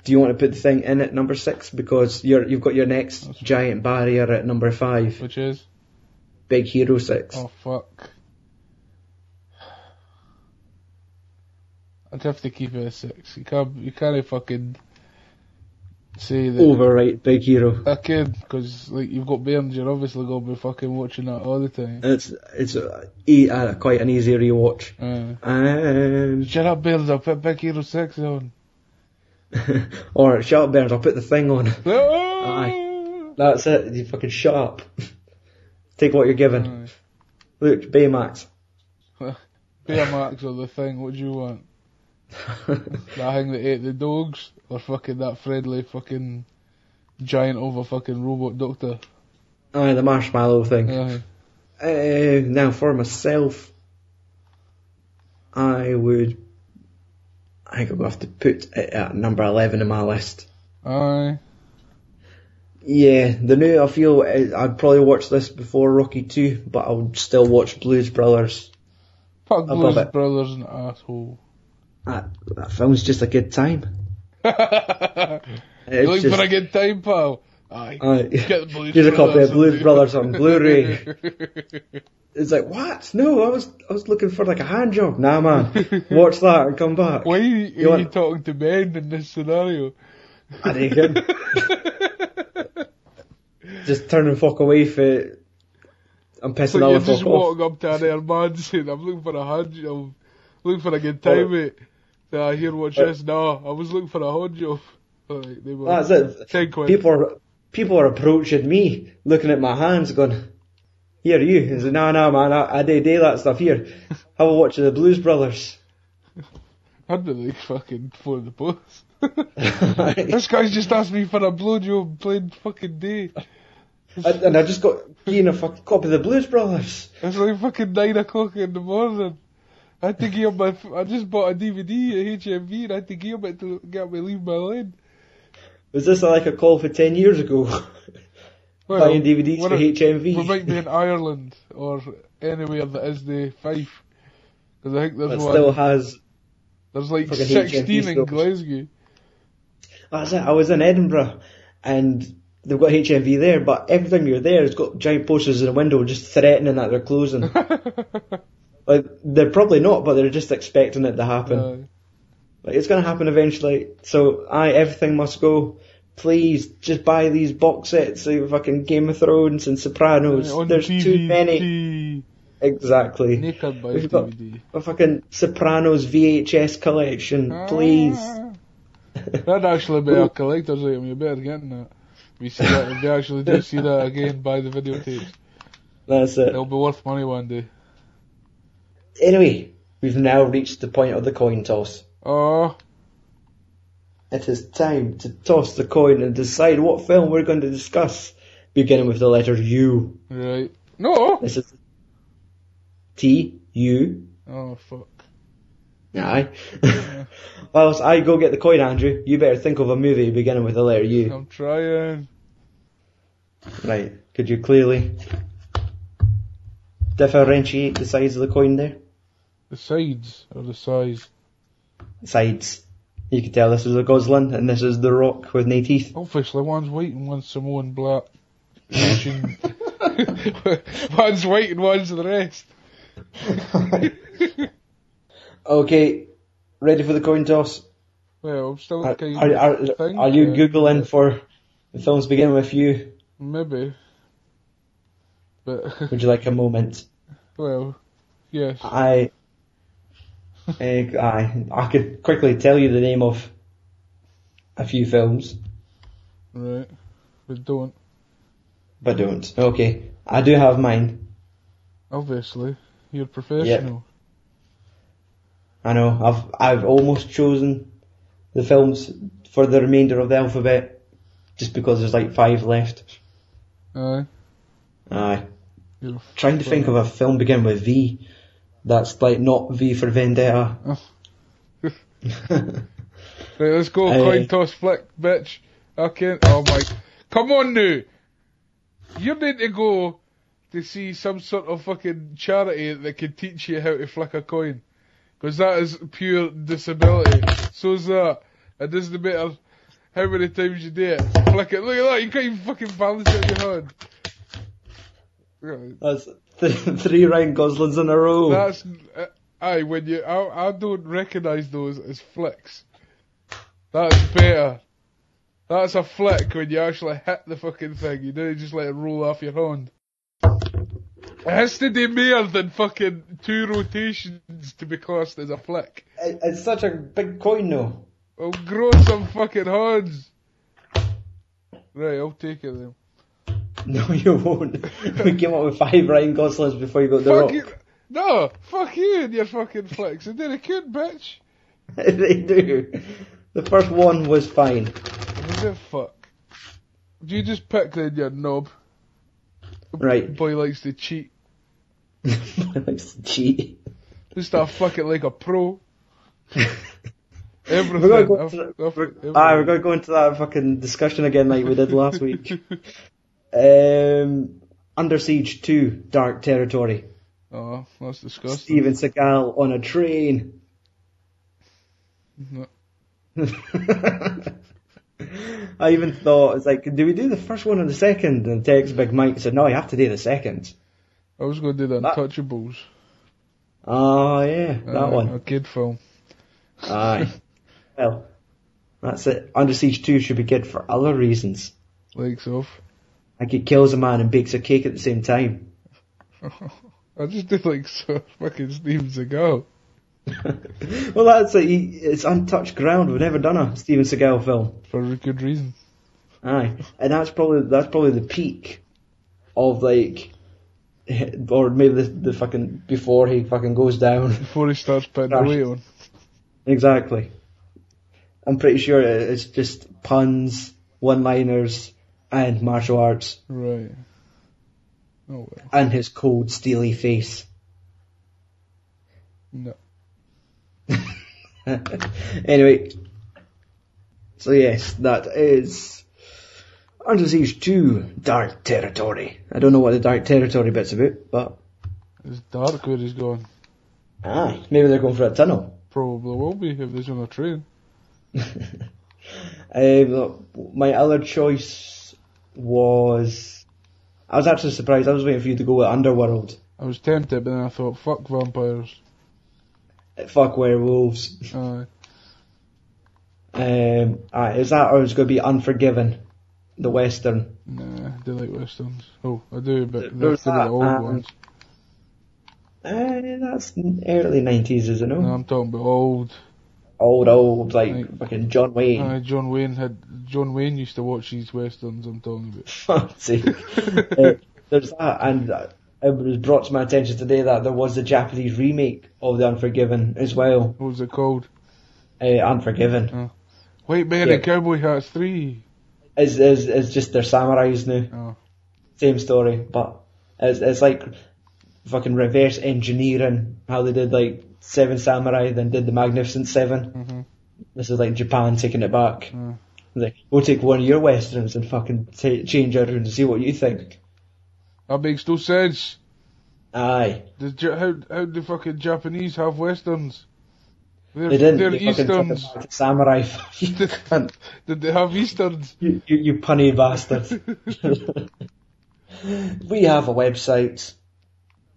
do you want to put the thing in at number six? Because you're, you've got your next giant barrier at number five, Which is? Big Hero 6. Oh fuck. I'd have to keep it at six. You can't, you can't fucking say that. Overwrite Big Hero. I can, because like you've got Burns, you're obviously gonna be fucking watching that all the time. It's, it's e- uh, quite an easy rewatch. Uh, And, shut up, Burns. I'll put Big Hero Six on. (laughs) or shut up Burns, I'll put the thing on. (laughs) Aye. That's it, you fucking shut up. (laughs) Take what you're given. Look, Baymax. Baymax or the thing. What do you want? That thing that ate the dogs, or fucking that friendly fucking giant over fucking robot doctor? Aye, the marshmallow thing. Aye. Uh, now for myself, I would. I think to have to put it at number 11 in my list. Aye. Yeah, the new, I feel uh, I'd probably watch this before Rocky 2, but I would still watch Blues Brothers. Fuck Blues. Brothers an asshole. That, that film's just a good time. You looking just, for a good time, pal? Aye. Aye. (laughs) Get Blues Here's a copy of Blues Brothers on Blu-ray. (laughs) It's like, what? No, I was I was looking for like a hand job. Nah, man. Watch that and come back. Why are you, You are want- you talking to men in this scenario? I think it. (laughs) Just turn and fuck away for I'm pissing So all you're just fuck off. walking up to an air man saying, I'm looking for a hand job. Looking for a good time, mate. I hear Oh. this? No, I was looking for a hand job. Alright, they were. Ah, that's it. Ten quid. People are people are approaching me, looking at my hands, going, "Here, you." And say, "No, no, man, I, I do do that stuff. Here, (laughs) have a watch of the Blues Brothers." (laughs) I'd be like fucking for the post. (laughs) this guy's just asked me for a blowjob playing fucking day. and, and I just got Ian a fucking copy of the Blues Brothers. It's like fucking nine o'clock in the morning. I had to give my, I just bought a DVD at HMV and I had to give it to get me leave my lane. Was this like a call for ten years ago? (laughs) Well, Buying DVDs for HMV. We might be in Ireland or anywhere that is the Fife. Because I think there's But one. still has. there's like 16 in. Glasgow. Oh, that's it. I was in Edinburgh, and they've got HMV there, but every time you're there, it's got giant posters in the window just threatening that they're closing. (laughs) like they're probably not, but they're just expecting it to happen. Uh, Like it's gonna happen eventually. So I everything must go. Please just buy these box sets of fucking Game of Thrones and Sopranos. There's DVD, too many. Exactly. Naked by We've got- DVD. A fucking Sopranos VHS collection, please. Ah. (laughs) That'd actually be a collector's item, you better get that. You see that, if you actually do see that again, buy the videotapes. (laughs) That's it. It'll be worth money one day. Anyway, we've now reached the point of the coin toss. Oh, It is time to toss the coin and decide what film we're going to discuss, beginning with the letter U. right. No! This is T U. Oh, fuck. Aye. (laughs) Whilst I go get the coin, Andrew, you better think of a movie beginning with the letter U. I'm trying. Right. Could you clearly differentiate the size of the coin there? The sides or the size. Sides. You can tell this is a Gosling and this is the Rock with no teeth. Obviously, one's white and one's Samoan black. (laughs) one's white and one's the rest. (laughs) Okay, ready for the coin toss? Well, I'm still Are, kind are, are, of think, are you uh, googling for the films beginning with you? Maybe. But, Would you like a moment? (laughs) well, yes. I, eh, I, I could quickly tell you the name of a few films, Right. But don't. but don't. Okay, I do have mine. Obviously. You're professional. I know. I've I've almost chosen the films for the remainder of the alphabet, just because there's like five left. Aye. Aye. You're Trying to think of a film beginning with V. That's like not V for Vendetta. (laughs) Right, let's go. (laughs) Coin toss flick, bitch. Okay. Oh my. Come on now. You need to go to see some sort of fucking charity that can teach you how to flick a coin. Because that is pure disability. So's that. It doesn't matter how many times you do it. Flick it. Look at that. You can't even fucking balance it in your hand. That's th- three Ryan Goslings in a row. That's uh, aye. When you, I, I don't recognise those as flicks. That's better. That's a flick when you actually hit the fucking thing. You don't just let it roll off your hand. It has to do more than fucking two rotations to be classed as a flick. It's such a big coin though. I'll grow some fucking hands. Right, I'll take it then. (laughs) No, you won't. we came up with five Ryan Goslings before you got the fuck rock. you. No, fuck you and your fucking flicks. And then a could, bitch. (laughs) they do. The first one was fine. Was it fuck? Do you just pick then, you knob? Right. Boy likes to cheat. (laughs) Boy likes to cheat. Just start fucking like a pro. We're Everything. gonna go into, I've- we're, everything. ah, we're gonna go into that fucking discussion again like we did last week. Um, Under Siege 2, Dark Territory. oh, that's disgusting. Steven Seagal on a train. No. (laughs) I even thought, it's like, do we do the first one or the second? And text Big Mike said, no, you have to do the second. I was going to do the That- Untouchables. Oh, yeah, that Uh, one. A kid film. Aye. (laughs) well, that's it. Under Siege 2 should be good for other reasons. Legs off. Like he kills a man and bakes a cake at the same time. (laughs) I just did like so fucking Steven Seagal. (laughs) well, that's. He, it's untouched ground. We've never done a Steven Seagal film. For a good reason. Aye, and that's probably that's probably the peak of like, or maybe the, the fucking before he fucking goes down. (laughs) Before he starts putting the weight on. exactly. I'm pretty sure it's just puns, one-liners, and martial arts, Right. Oh well. and his cold, steely face. No. (laughs) anyway, so yes, that is Under Siege 2 Dark Territory. I don't know what the Dark Territory bit's about, but It's dark where he's going. ah, maybe they're going for a tunnel. Probably will be if there's on a train. (laughs) Um, my other choice was. I was actually surprised. I was waiting for you to go with Underworld. I was tempted, but then I thought, fuck vampires. Fuck werewolves. Aye. Um, aye, is that or is it going to be Unforgiven, the western? Nah, I do like westerns. Oh, I do, but they're the old um, ones. Uh, that's early nineties, isn't it? No, I'm talking about old. Old, old, like Like- fucking John Wayne. Aye, John Wayne had John Wayne used to watch these westerns. I'm talking about. (laughs) Fuck's sake. Uh, there's that, and uh, it was brought to my attention today that there was a Japanese remake of The Unforgiven as well. What was it called? Uh, Unforgiven. White Man Yeah. in Cowboy Hats Three. Is is is just their samurais now. Oh, Same story, but it's it's like fucking reverse engineering how they did like Seven Samurai, then did the Magnificent 7 Mhm. This is like Japan taking it back. Mm. Like, we'll take one of your westerns and fucking ta change it and see what you think. that makes no sense. Aye. Ja- how how do fucking Japanese have westerns? They're, They didn't. they're They easterns. samurai. (laughs) cunt. Did they have easterns? you, you, you punny bastard. (laughs) (laughs) We have a website,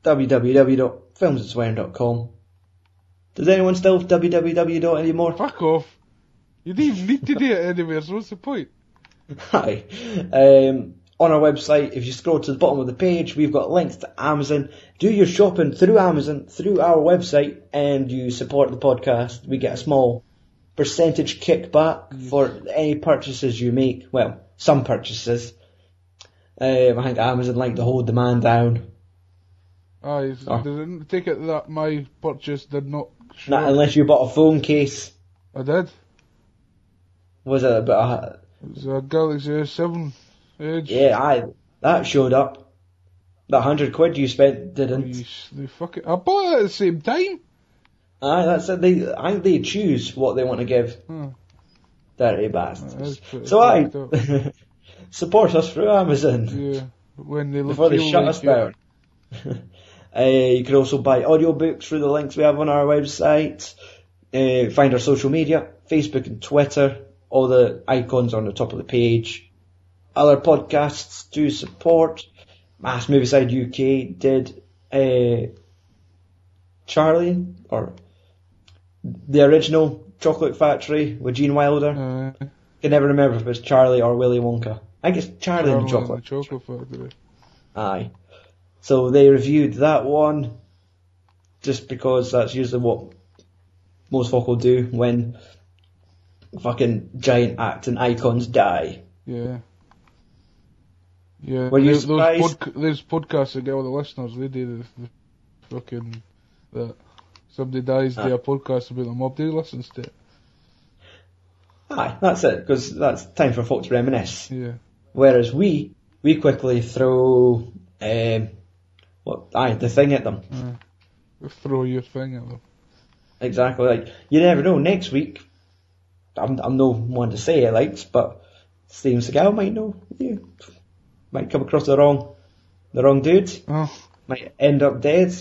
www.filmsandswearing.com. Does anyone still have www anymore? Fuck off. You don't even need to do it anywhere, so what's the point? (laughs) Hi. Um, on our website, if you scroll to the bottom of the page, we've got links to Amazon. Do your shopping through Amazon, through our website, and you support the podcast. We get a small percentage kickback for any purchases you make. Well, some purchases. Um, I think Amazon like to hold the man down. Aye, Oh. didn't take it that my purchase did not show Not unless you bought a phone case. I did. Was it about It was a Galaxy S7 Edge. yeah, I, that showed up. That hundred quid you spent didn't. They fuck it. I bought it at the same time. Aye, that's it. They, I think they choose what they want to give. Huh. Dirty bastards. So I (laughs) support us through Amazon Yeah, when they before they shut like us it. down. (laughs) uh, you can also buy audiobooks through the links we have on our website. Uh, find our social media, Facebook and Twitter. All the icons on the top of the page. Other podcasts do support. Mass Movie Side UK did uh, Charlie or the original Chocolate Factory with Gene Wilder. Uh, can never remember if it was Charlie or Willy Wonka. I think it's Charlie and the Chocolate. and the Chocolate Factory. Aye. So they reviewed that one just because that's usually what most folk will do when fucking giant acting icons die. Yeah. Yeah. Were you those, surprised? Those, podca- those podcasts that get all the listeners, they do the, the fucking that somebody dies, Ah. do a podcast about them up. They listens to it. Aye, that's it, because that's time for folk to reminisce. Yeah. Whereas we, we quickly throw, um, what, aye, the thing at them. Uh, throw your thing at them. Exactly, like, you never know, next week, I'm, I'm no one to say it likes, but Steven Seagal might know, you might come across the wrong, the wrong dude, Oh, might end up dead,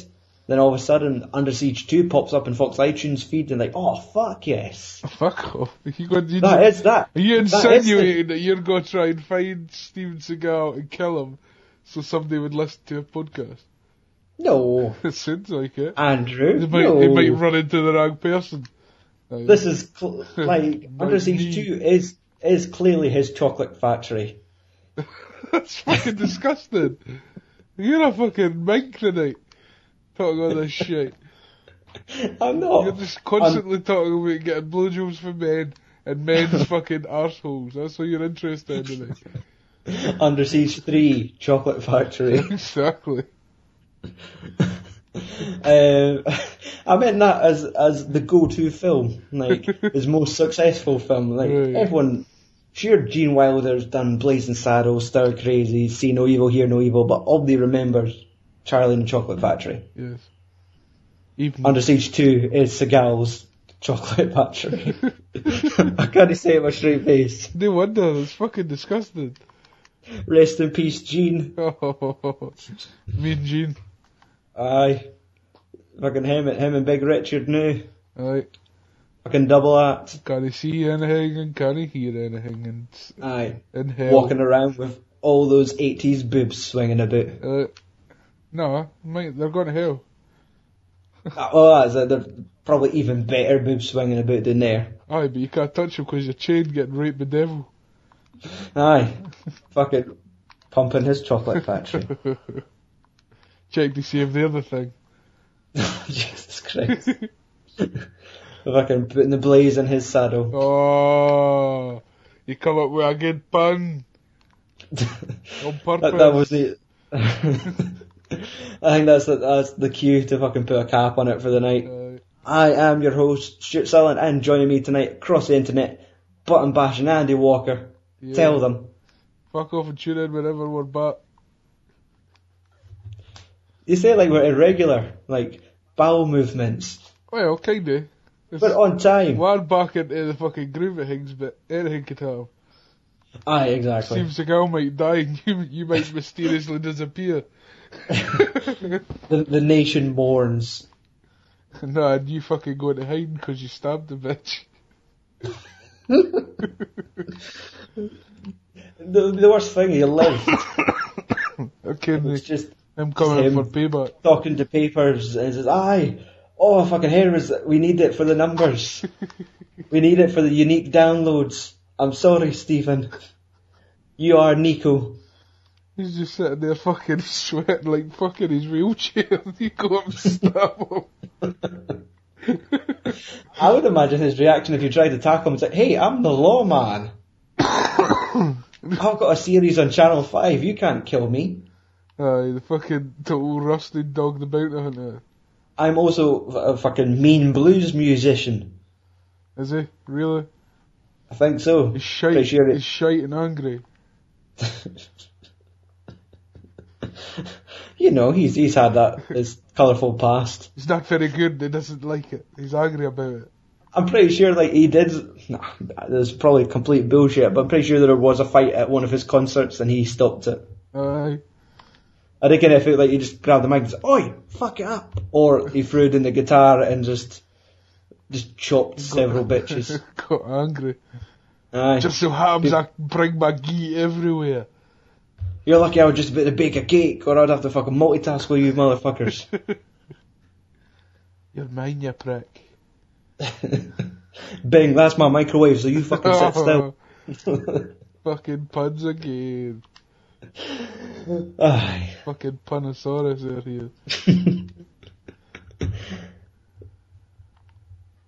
then all of a sudden Under Siege 2 pops up in Fox iTunes feed and like, oh fuck yes. fuck off. (laughs) You got, you That is that. Are you That insinuating that you're going to try and find Steven Seagal and kill him so somebody would listen to a podcast? No, (laughs) It sounds like it. Andrew, They might, no. they might run into the wrong person. This is (laughs) cl- like Under Siege 2 is is clearly his chocolate factory. (laughs) That's fucking disgusting. You're a fucking mink tonight. Talking all this shit. I'm not. You're just constantly talking about getting blowjobs for men and men's fucking arseholes. That's what you're interested in. Under Siege 3 chocolate factory. exactly. (laughs) um, (laughs) I meant that as as the go-to film, like (laughs) his most successful film. Like Right. everyone, sure, Gene Wilder's done Blazing Saddles, Stir Crazy, See No Evil, Hear No Evil, but all they remembers Charlie and the Chocolate Factory. Yes. Even Under Siege 2 is Seagal's Chocolate Factory. I can't say it with a straight face. no wonder it's fucking disgusting. Rest in peace, Gene. Me and Gene. Aye. Fucking him, him and Big Richard now. Aye. Fucking double act. Can't see anything and can't hear anything and Aye. in hell. Walking around with all those 80s boobs swinging about. Uh, no, mate, they're going to hell. (laughs) oh, that's it. They're probably even better boobs swinging about than there. Aye, but you can't touch them because you're chained getting raped by the devil. Aye. Fucking pumping his chocolate factory. (laughs) Check to see if they're the thing. (laughs) Jesus Christ. Fucking putting the blaze in his saddle. Oh, you come up with a good pun (laughs) on purpose. that, that was it. (laughs) I think that's the, that's the cue to fucking put a cap on it for the night. Aye. I am your host, Stuart Sullen, and joining me tonight across the internet, button bashing Andy Walker. Yeah. Tell them. Fuck off and tune in whenever we're back. You say it like we're irregular, like bowel movements. Well, kinda. It's But on time. one back into the fucking groove of things, but anything could happen. Aye, exactly. Seems the girl might die and you, you might mysteriously disappear. (laughs) The, the nation mourns. nah, and you fucking go to hiding because you stabbed the bitch. (laughs) The, the worst thing, you lived. (laughs) Okay, It's just I'm coming him. for paper. talking to papers and says, aye, oh fucking Harris, we need it for the numbers. (laughs) we need it for the unique downloads. I'm sorry, Steven. You are Nico. He's just sitting there fucking (laughs) sweating like fucking his wheelchair. (laughs) you go up and stab him. I would imagine his reaction if you tried to tackle him. It's like, hey, I'm the lawman. (coughs) I've got a series on Channel 5. You can't kill me. Aye, the fucking total rusted dog the bounty hunter. I'm also a fucking mean blues musician. Is he? Really? I think so. He's shite, Pretty sure he's shite and angry. (laughs) you know, he's he's had that his colourful past. He's not very good, he doesn't like it. He's angry about it. I'm pretty sure like he did. Nah, there's probably complete bullshit, but I'm pretty sure there was a fight at one of his concerts and he stopped it. Aye. I reckon if it like he just grabbed the mic and said, "Oi, fuck it up," or he threw it in the guitar and just just chopped several (laughs) bitches. Got angry. Aye. Just so happens I bring my gi everywhere. You're lucky I was just about to bake a cake, or I'd have to fucking multitask with you motherfuckers. (laughs) You're mine, you prick. (laughs) Bing, that's my microwave, so you fucking sit still. Fucking puns again. Fucking Punosaurus out here. (laughs)